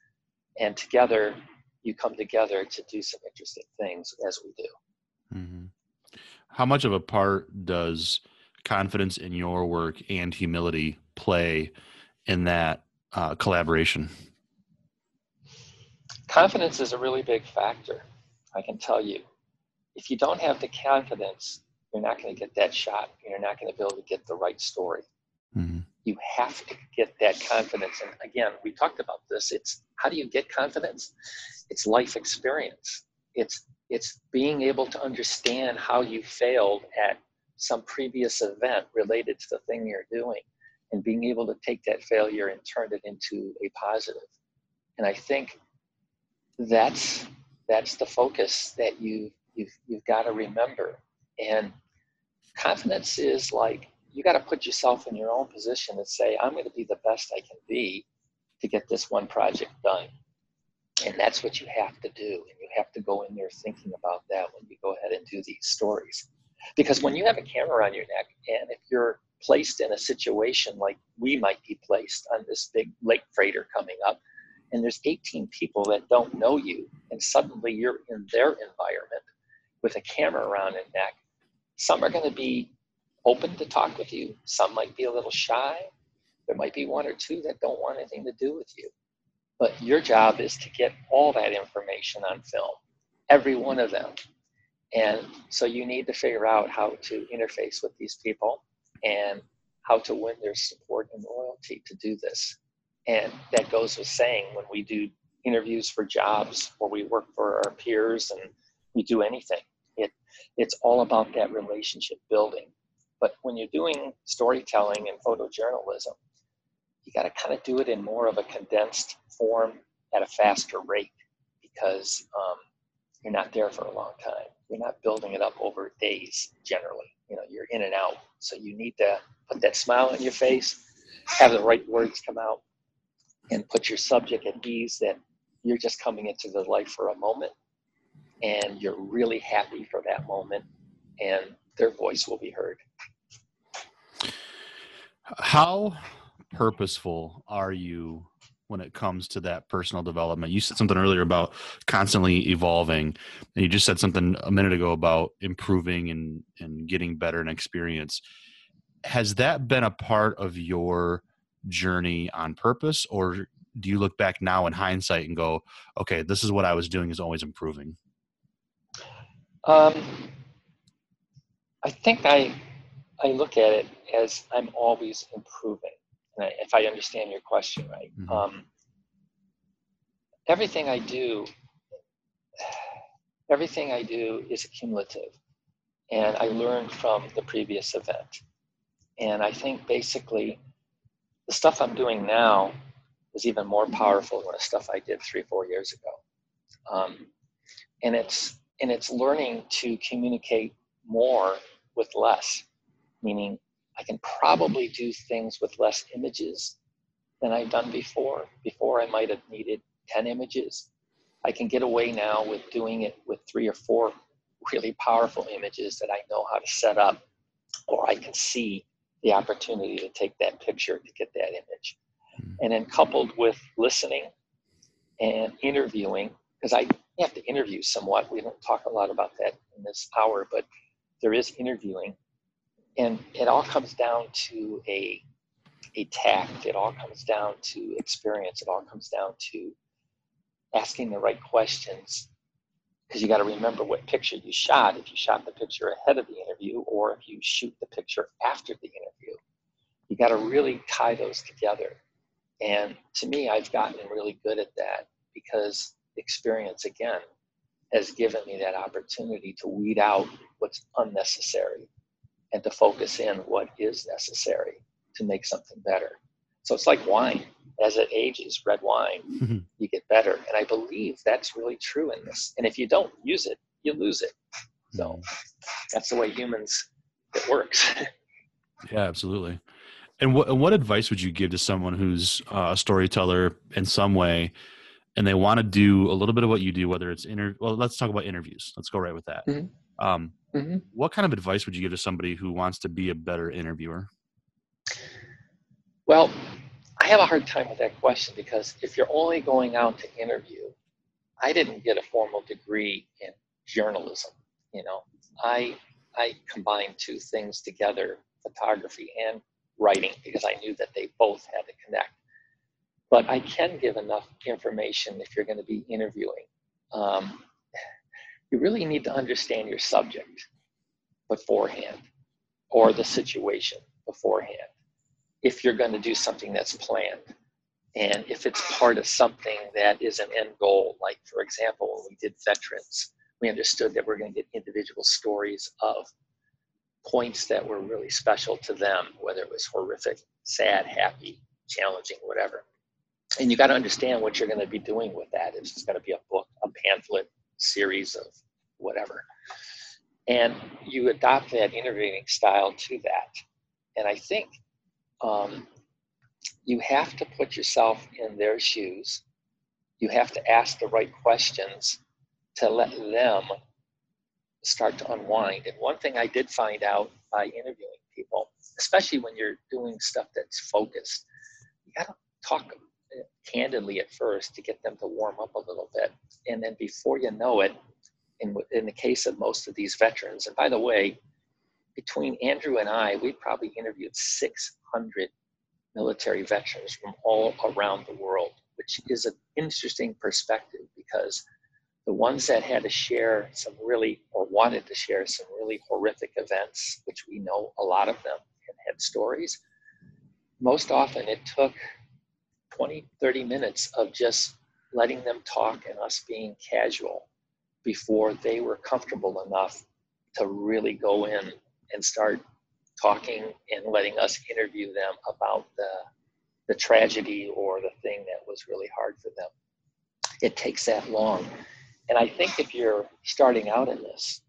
And together, you come together to do some interesting things as we do. Mm-hmm. How much of a part does confidence in your work and humility play in that uh, collaboration? Confidence is a really big factor. I can tell you. If you don't have the confidence, you're not going to get that shot. You're not going to be able to get the right story. Mm-hmm. You have to get that confidence. And again, we talked about this. It's how do you get confidence? It's life experience. It's it's being able to understand how you failed at some previous event related to the thing you're doing and being able to take that failure and turn it into a positive. And I think that's that's the focus that you you've, you've got to remember. And confidence is like you got to put yourself in your own position and say, I'm going to be the best I can be to get this one project done. And that's what you have to do. And you have to go in there thinking about that when you go ahead and do these stories. Because when you have a camera on your neck, and if you're placed in a situation like we might be placed on this big lake freighter coming up, and there's 18 people that don't know you, and suddenly you're in their environment with a camera around their neck, some are going to be open to talk with you, some might be a little shy. There might be one or two that don't want anything to do with you. But your job is to get all that information on film, every one of them. And so you need to figure out how to interface with these people and how to win their support and loyalty to do this. And that goes with saying when we do interviews for jobs or we work for our peers and we do anything, it's all about that relationship building. But when you're doing storytelling and photojournalism, you got to kind of do it in more of a condensed form at a faster rate because um, you're not there for a long time. You're not building it up over days generally. You know, you're in and out. So you need to put that smile on your face, have the right words come out, and put your subject at ease that you're just coming into the life for a moment and you're really happy for that moment and their voice will be heard. How purposeful are you when it comes to that personal development. You said something earlier about constantly evolving, and you just said something a minute ago about improving and and getting better and experience. Has that been a part of your journey on purpose, or do you look back now in hindsight and go, "Okay, this is what I was doing is always improving"? Um, I think I I look at it as I'm always improving if I understand your question right. Mm-hmm. Um, everything I do, everything I do is cumulative, and I learn from the previous event. And I think basically, the stuff I'm doing now is even more powerful than the stuff I did three, four years ago. Um, and it's and it's learning to communicate more with less, meaning I can probably do things with less images than I've done before. Before, I might have needed 10 images. I can get away now with doing it with three or four really powerful images that I know how to set up, or I can see the opportunity to take that picture to get that image. Hmm. And then coupled with listening and interviewing, because I have to interview somewhat. We don't talk a lot about that in this hour, but there is interviewing. And it all comes down to a a tact. It all comes down to experience. It all comes down to asking the right questions. Because you got to remember what picture you shot. If you shot the picture ahead of the interview or if you shoot the picture after the interview you got to really tie those together. And to me i've gotten really good at that because experience again has given me that opportunity to weed out what's unnecessary and to focus in what is necessary to make something better. So it's like wine. As it ages, red wine, mm-hmm. you get better. And I believe that's really true in this. And if you don't use it, you lose it. So mm-hmm. that's the way humans it works. yeah, absolutely. And what what advice would you give to someone who's uh, a storyteller in some way, and they want to do a little bit of what you do, whether it's inter? Well, let's talk about interviews. Let's go right with that. Mm-hmm. Um, mm-hmm. What kind of advice would you give to somebody who wants to be a better interviewer? Well, I have a hard time with that question because if you're only going out to interview, I didn't get a formal degree in journalism. You know, I I combined two things together, photography and writing, because I knew that they both had to connect. But I can give enough information if you're going to be interviewing. Um, you really need to understand your subject beforehand or the situation beforehand if you're going to do something that's planned and if it's part of something that is an end goal like for example when we did veterans we understood that we're going to get individual stories of points that were really special to them whether it was horrific sad happy challenging whatever and you got to understand what you're going to be doing with that it's going to be a book a pamphlet series of whatever. And you adopt that interviewing style to that. And I think um, you have to put yourself in their shoes. You have to ask the right questions to let them start to unwind. And one thing I did find out by interviewing people, especially when you're doing stuff that's focused, you got to talk candidly at first to get them to warm up a little bit. And then before you know it, in, in the case of most of these veterans, and by the way, between Andrew and I, we probably interviewed 600 military veterans from all around the world, which is an interesting perspective because the ones that had to share some really, or wanted to share some really horrific events, which we know a lot of them and had stories, most often it took 20, 30 minutes of just letting them talk and us being casual before they were comfortable enough to really go in and start talking and letting us interview them about the the tragedy or the thing that was really hard for them. It takes that long. And I think if you're starting out in this,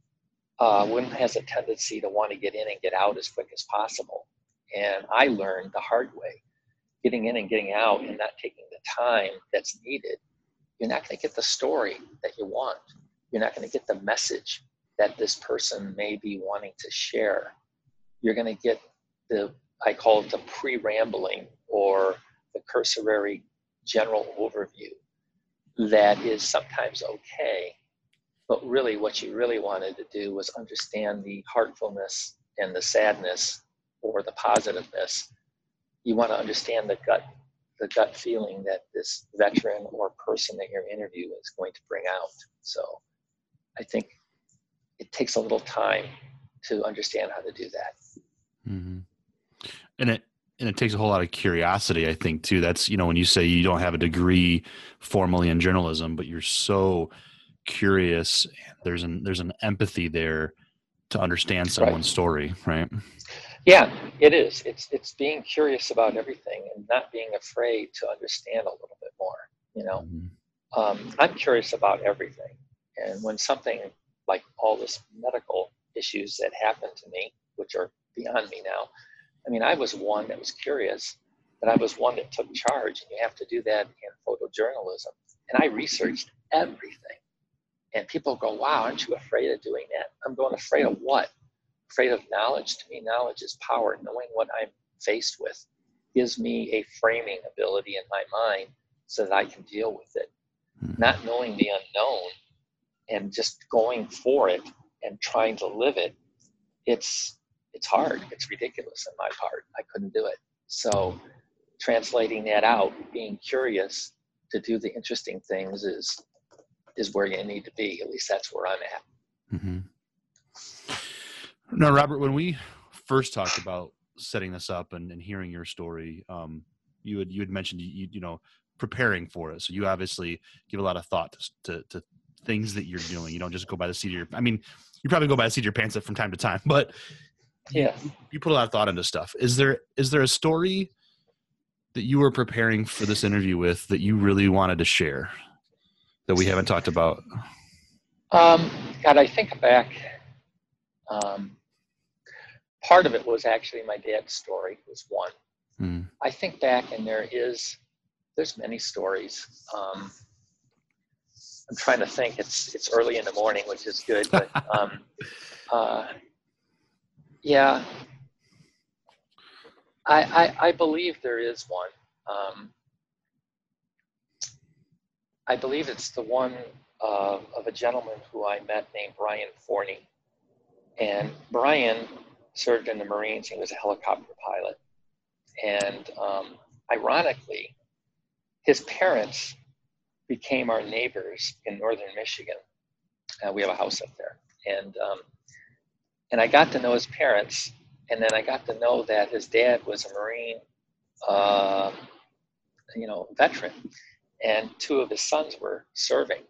uh, one has a tendency to want to get in and get out as quick as possible. And I learned the hard way getting in and getting out and not taking the time that's needed, you're not going to get the story that you want. You're not going to get the message that this person may be wanting to share. You're going to get the, I call it the pre rambling or the cursory general overview that is sometimes okay. But really, what you really wanted to do was understand the heartfulness and the sadness or the positiveness. You want to understand the gut, the gut feeling that this veteran or person that you're interviewing is going to bring out. So I think it takes a little time to understand how to do that. Mm-hmm. And it and it takes a whole lot of curiosity, I think, too. That's you know when you say you don't have a degree formally in journalism, but you're so curious. There's an there's an empathy there to understand someone's right. story, right? Yeah, it is. It's it's being curious about everything and not being afraid to understand a little bit more. You know, mm-hmm. um, I'm curious about everything, and when something like all this medical issues that happened to me, which are beyond me now, I mean, I was one that was curious, but I was one that took charge, and you have to do that in photojournalism. And I researched everything. And people go, wow, aren't you afraid of doing that? I'm going, afraid of what? Afraid of knowledge? To me, knowledge is power. Knowing what I'm faced with gives me a framing ability in my mind so that I can deal with it. Mm-hmm. Not knowing the unknown and just going for it and trying to live it, it's it's hard. It's ridiculous on my part. I couldn't do it. So translating that out, being curious to do the interesting things is is where you need to be. At least that's where I'm at. Mm-hmm. Now, Robert, when we first talked about setting this up and, and hearing your story, um, you had you had mentioned you you know preparing for it. So you obviously give a lot of thought to, to, to things that you're doing. You don't just go by the seat of your. I mean, you probably go by the seat of your pants from time to time, but yeah you put a lot of thought into stuff is there is there a story that you were preparing for this interview with that you really wanted to share that we haven't talked about um god i think back um part of it was actually my dad's story was one mm. i think back and there is there's many stories um i'm trying to think it's it's early in the morning which is good but um uh yeah, I, I, I believe there is one. Um, I believe it's the one uh, of a gentleman who I met named Brian Forney. And Brian served in the Marines. He was a helicopter pilot. And um, ironically, his parents became our neighbors in northern Michigan. Uh, we have a house up there. And um, and I got to know his parents, and then I got to know that his dad was a Marine, uh, you know, veteran, and two of his sons were serving.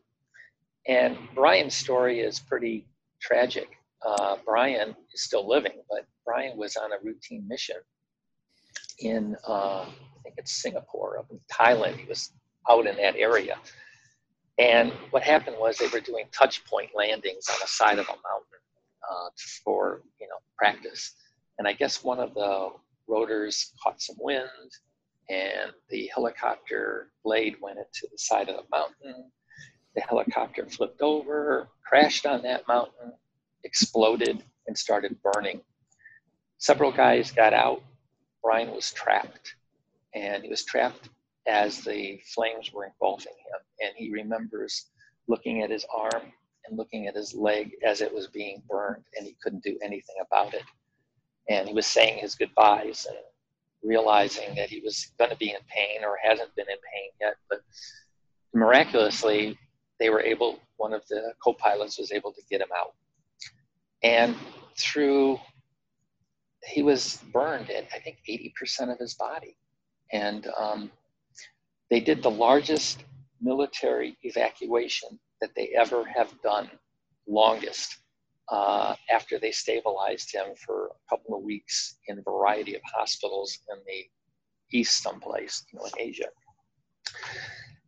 And Brian's story is pretty tragic. Uh, Brian is still living, but Brian was on a routine mission in, uh, I think it's Singapore, up in Thailand. He was out in that area. And what happened was they were doing touch point landings on the side of a mountain uh, for you know practice. And I guess one of the rotors caught some wind, and the helicopter blade went into the side of the mountain. The helicopter flipped over, crashed on that mountain, exploded, and started burning. Several guys got out. Brian was trapped, and he was trapped as the flames were engulfing him. And he remembers looking at his arm and looking at his leg as it was being burned, and he couldn't do anything about it. And he was saying his goodbyes and realizing that he was going to be in pain or hasn't been in pain yet. But miraculously, they were able, one of the co pilots was able to get him out. And through, he was burned at, I think, 80% of his body. And um, they did the largest military evacuation that they ever have done longest uh, after they stabilized him for a couple of weeks in a variety of hospitals in the east someplace, you know, in Asia.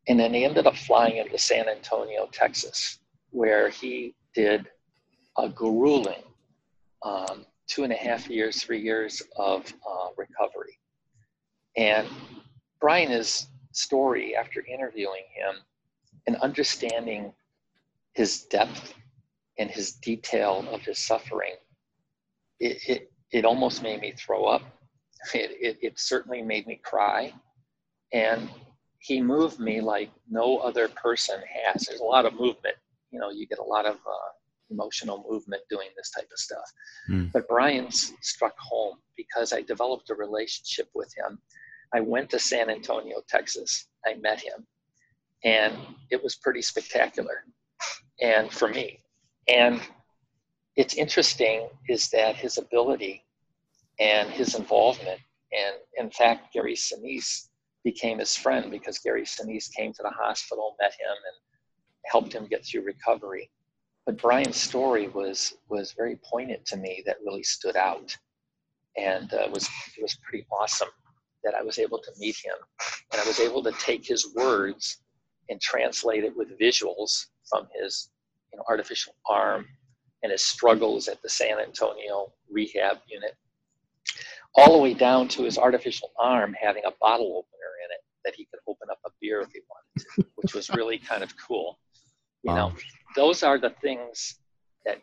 And then he ended up flying into San Antonio, Texas, where he did a grueling um, two and a half years, three years of uh, recovery. And Brian's story after interviewing him and understanding his depth and his detail of his suffering, it, it, it almost made me throw up. It, it, it certainly made me cry. And he moved me like no other person has. There's a lot of movement. You know, you get a lot of uh, emotional movement doing this type of stuff. Mm. But Brian's struck home because I developed a relationship with him. I went to San Antonio, Texas. I met him, and it was pretty spectacular. And for me, and it's interesting is that his ability and his involvement, and in fact, Gary Sinise became his friend because Gary Sinise came to the hospital, met him, and helped him get through recovery. But Brian's story was was very poignant to me. That really stood out, and uh, was it was pretty awesome that I was able to meet him, and I was able to take his words and translate it with visuals from his you know artificial arm and his struggles at the San Antonio rehab unit all the way down to his artificial arm having a bottle opener in it that he could open up a beer if he wanted to, which was really kind of cool. You wow. know, those are the things that,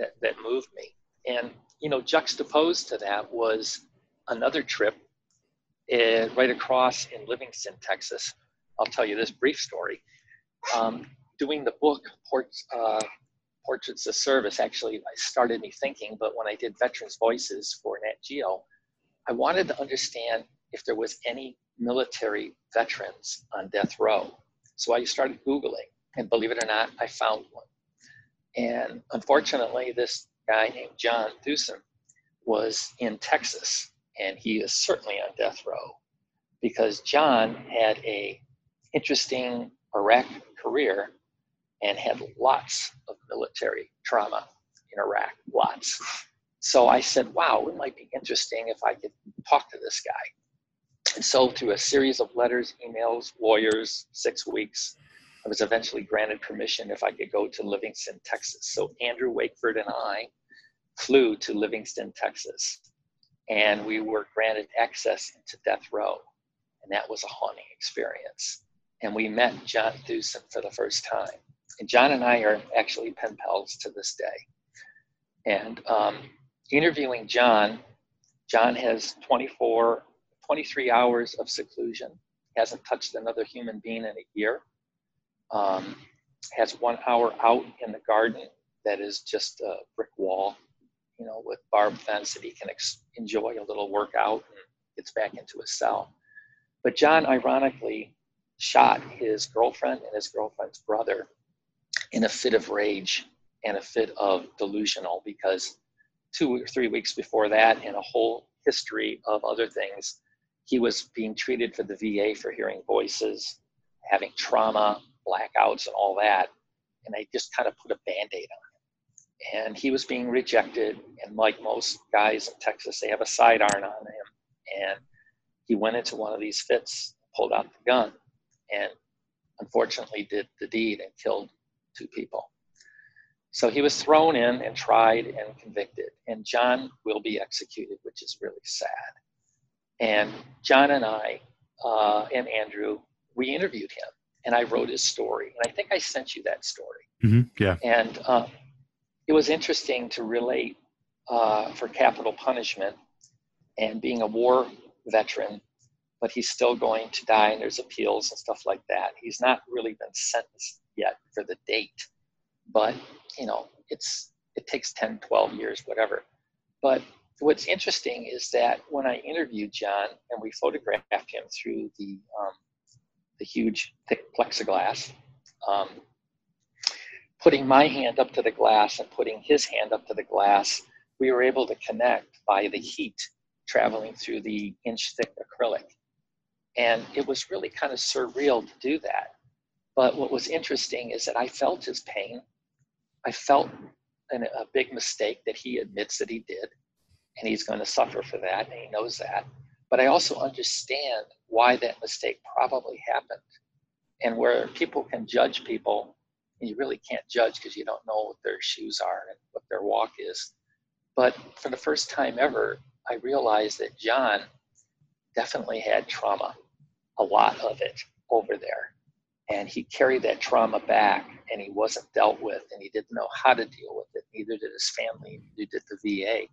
that that moved me. And you know, juxtaposed to that was another trip uh, right across in Livingston, Texas. I'll tell you this brief story. Um, doing the book Ports, uh, Portraits of Service actually I started me thinking, but when I did Veterans Voices for Nat Geo, I wanted to understand if there was any military veterans on death row. So I started Googling, and believe it or not, I found one. And unfortunately, this guy named John Thuesen was in Texas, and he is certainly on death row because John had a interesting Iraq career and had lots of military trauma in Iraq, lots. So I said, wow, it might be interesting if I could talk to this guy. And so, through a series of letters, emails, lawyers, six weeks, was eventually granted permission if I could go to Livingston, Texas. So, Andrew Wakeford and I flew to Livingston, Texas, and we were granted access into death row. And that was a haunting experience. And we met John Thuesen for the first time. And John and I are actually pen pals to this day. And um, interviewing John, John has 24, 23 hours of seclusion, hasn't touched another human being in a year, um, has one hour out in the garden that is just a brick wall, you know, with barbed fence that he can ex- enjoy a little workout and gets back into his cell. But John, ironically, shot his girlfriend and his girlfriend's brother in a fit of rage and a fit of delusional because two or three weeks before that, and a whole history of other things. He was being treated for the VA for hearing voices, having trauma, blackouts, and all that. And they just kind of put a band aid on him. And he was being rejected. And like most guys in Texas, they have a sidearm on him. And he went into one of these fits, pulled out the gun, and unfortunately did the deed and killed two people. So he was thrown in and tried and convicted, and John will be executed, which is really sad. And John and I uh, and Andrew, we interviewed him, and I wrote his story, and I think I sent you that story. Mm-hmm. Yeah. And um, it was interesting to relate uh, for capital punishment and being a war veteran, but he's still going to die, and there's appeals and stuff like that. He's not really been sentenced yet for the date but you know it's it takes 10 12 years whatever but what's interesting is that when i interviewed john and we photographed him through the um, the huge thick plexiglass um, putting my hand up to the glass and putting his hand up to the glass we were able to connect by the heat traveling through the inch thick acrylic and it was really kind of surreal to do that but what was interesting is that I felt his pain. I felt an, a big mistake that he admits that he did, and he's going to suffer for that, and he knows that. But I also understand why that mistake probably happened. And where people can judge people, you really can't judge because you don't know what their shoes are and what their walk is. But for the first time ever, I realized that John definitely had trauma, a lot of it over there and he carried that trauma back and he wasn't dealt with and he didn't know how to deal with it neither did his family neither did the va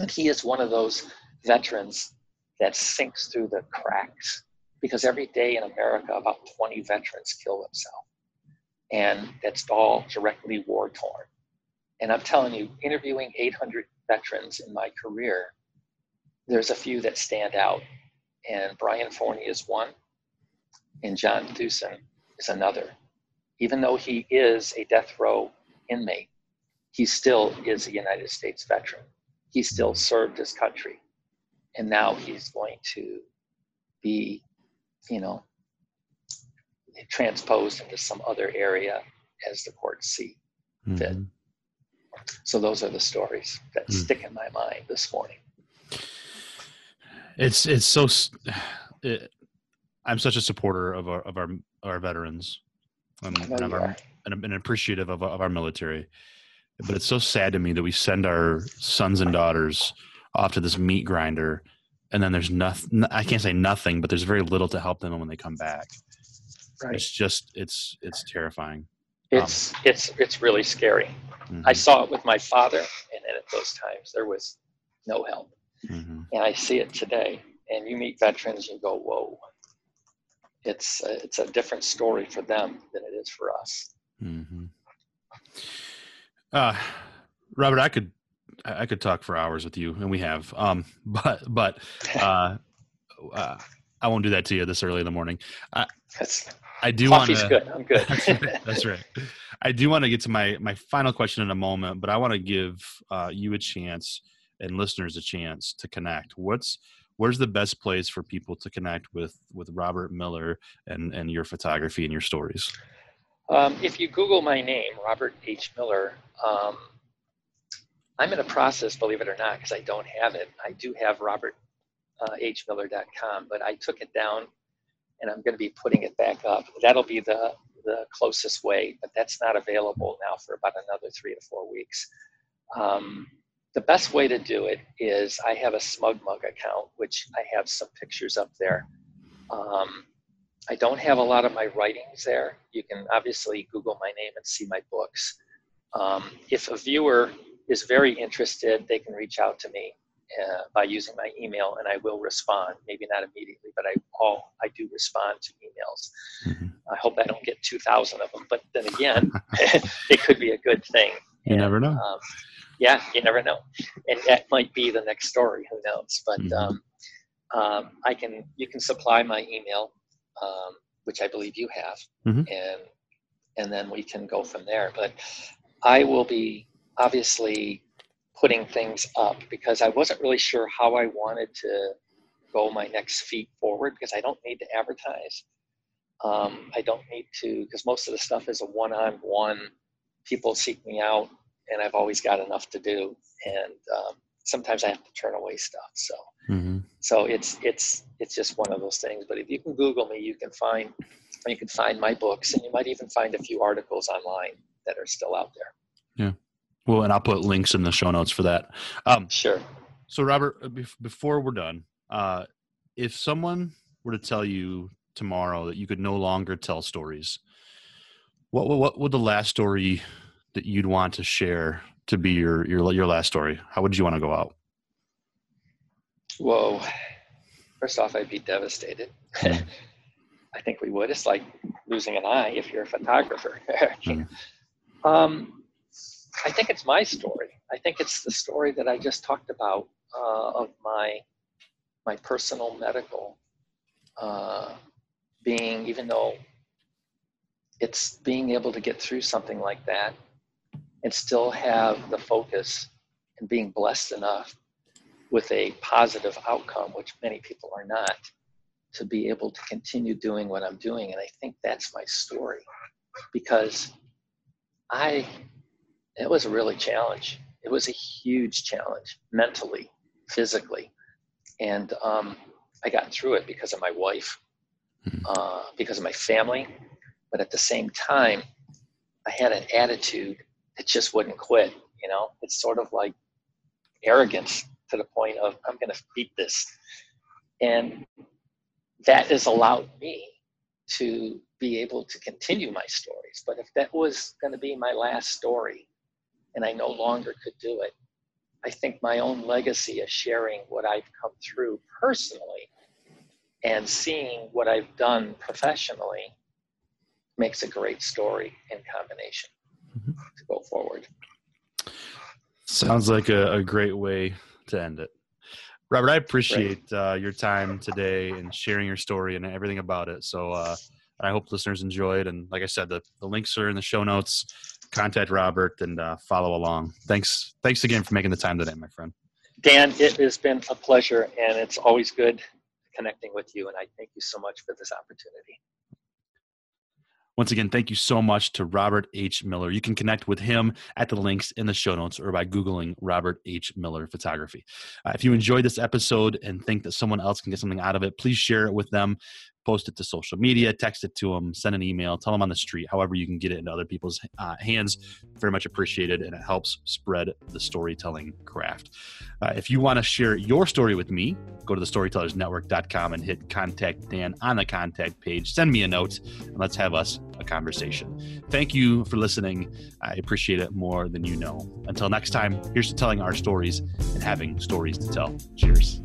and he is one of those veterans that sinks through the cracks because every day in America, about 20 veterans kill themselves. And that's all directly war torn. And I'm telling you, interviewing 800 veterans in my career, there's a few that stand out. And Brian Forney is one, and John Thuesen is another. Even though he is a death row inmate, he still is a United States veteran. He still served his country. And now he's going to be, you know, transposed into some other area as the courts see fit. Mm-hmm. So those are the stories that mm. stick in my mind this morning. It's it's so. It, I'm such a supporter of our of our our veterans, um, and, of our, and, and appreciative of of our military. But it's so sad to me that we send our sons and daughters off to this meat grinder, and then there's nothing. I can't say nothing, but there's very little to help them when they come back. Right. It's just it's it's terrifying. It's um, it's it's really scary. Mm-hmm. I saw it with my father, and at those times there was no help. Mm-hmm. And I see it today. And you meet veterans, and you go, "Whoa!" It's a, it's a different story for them than it is for us. Mm-hmm. Uh, Robert, I could I could talk for hours with you, and we have. Um, but but uh, uh, I won't do that to you this early in the morning. I, That's, I do want to. good. I'm good. that's, right, that's right. I do want to get to my my final question in a moment, but I want to give uh, you a chance and listeners a chance to connect. What's where's the best place for people to connect with with Robert Miller and and your photography and your stories? Um, if you Google my name, Robert H. Miller, um, I'm in a process, believe it or not, because I don't have it. I do have roberthmiller.com, uh, but I took it down and I'm going to be putting it back up. That'll be the, the closest way, but that's not available now for about another three to four weeks. Um, the best way to do it is I have a SmugMug account, which I have some pictures up there. Um, I don't have a lot of my writings there. You can obviously Google my name and see my books. Um, if a viewer is very interested, they can reach out to me uh, by using my email, and I will respond. Maybe not immediately, but I all I do respond to emails. Mm-hmm. I hope I don't get two thousand of them, but then again, it could be a good thing. You never know. Um, yeah, you never know, and that might be the next story. Who knows? But mm-hmm. um, um, I can you can supply my email um, which I believe you have, mm-hmm. and and then we can go from there. But I will be obviously putting things up because I wasn't really sure how I wanted to go my next feet forward because I don't need to advertise. Um, I don't need to because most of the stuff is a one-on-one. People seek me out, and I've always got enough to do. And um, sometimes I have to turn away stuff. So, mm-hmm. so it's it's it's just one of those things. But if you can Google me, you can find you can find my books, and you might even find a few articles online that are still out there. Yeah. Well, and I'll put links in the show notes for that. Um, sure. So, Robert, uh, before we're done, uh, if someone were to tell you tomorrow that you could no longer tell stories, what what would the last story that you'd want to share to be your your your last story? How would you want to go out? Whoa! First off, I'd be devastated. I think we would. It's like losing an eye if you're a photographer. mm. um, I think it's my story. I think it's the story that I just talked about uh, of my my personal medical uh, being, even though it's being able to get through something like that and still have the focus and being blessed enough with a positive outcome, which many people are not, to be able to continue doing what I'm doing. And I think that's my story because I, it was a really challenge. It was a huge challenge mentally, physically. And um, I got through it because of my wife, hmm. uh, because of my family. But at the same time, I had an attitude that just wouldn't quit. You know, it's sort of like arrogance to the point of I'm going to beat this, and that has allowed me to be able to continue my stories. But if that was going to be my last story, and I no longer could do it, I think my own legacy of sharing what I've come through personally and seeing what I've done professionally makes a great story in combination mm-hmm. to go forward. Sounds like a, a, great way to end it. Robert, I appreciate uh, your time today and sharing your story and everything about it. So uh, I hope listeners enjoyed. And like I said, the, the links are in the show notes. Contact Robert and uh, follow along. Thanks. Thanks again for making the time today, my friend. Dan, it has been a pleasure, and it's always good connecting with you. And I thank you so much for this opportunity. Once again, thank you so much to Robert H. Miller. You can connect with him at the links in the show notes or by Googling Robert H. Miller Photography. Uh, if you enjoyed this episode and think that someone else can get something out of it, please share it with them post it to social media, text it to them, send an email, tell them on the street, however you can get it into other people's uh, hands. Very much appreciated, and it helps spread the storytelling craft. Uh, if you want to share your story with me, go to the storytellersnetwork.com and hit contact Dan on the contact page. Send me a note, and let's have us a conversation. Thank you for listening. I appreciate it more than you know. Until next time, here's to telling our stories and having stories to tell. Cheers.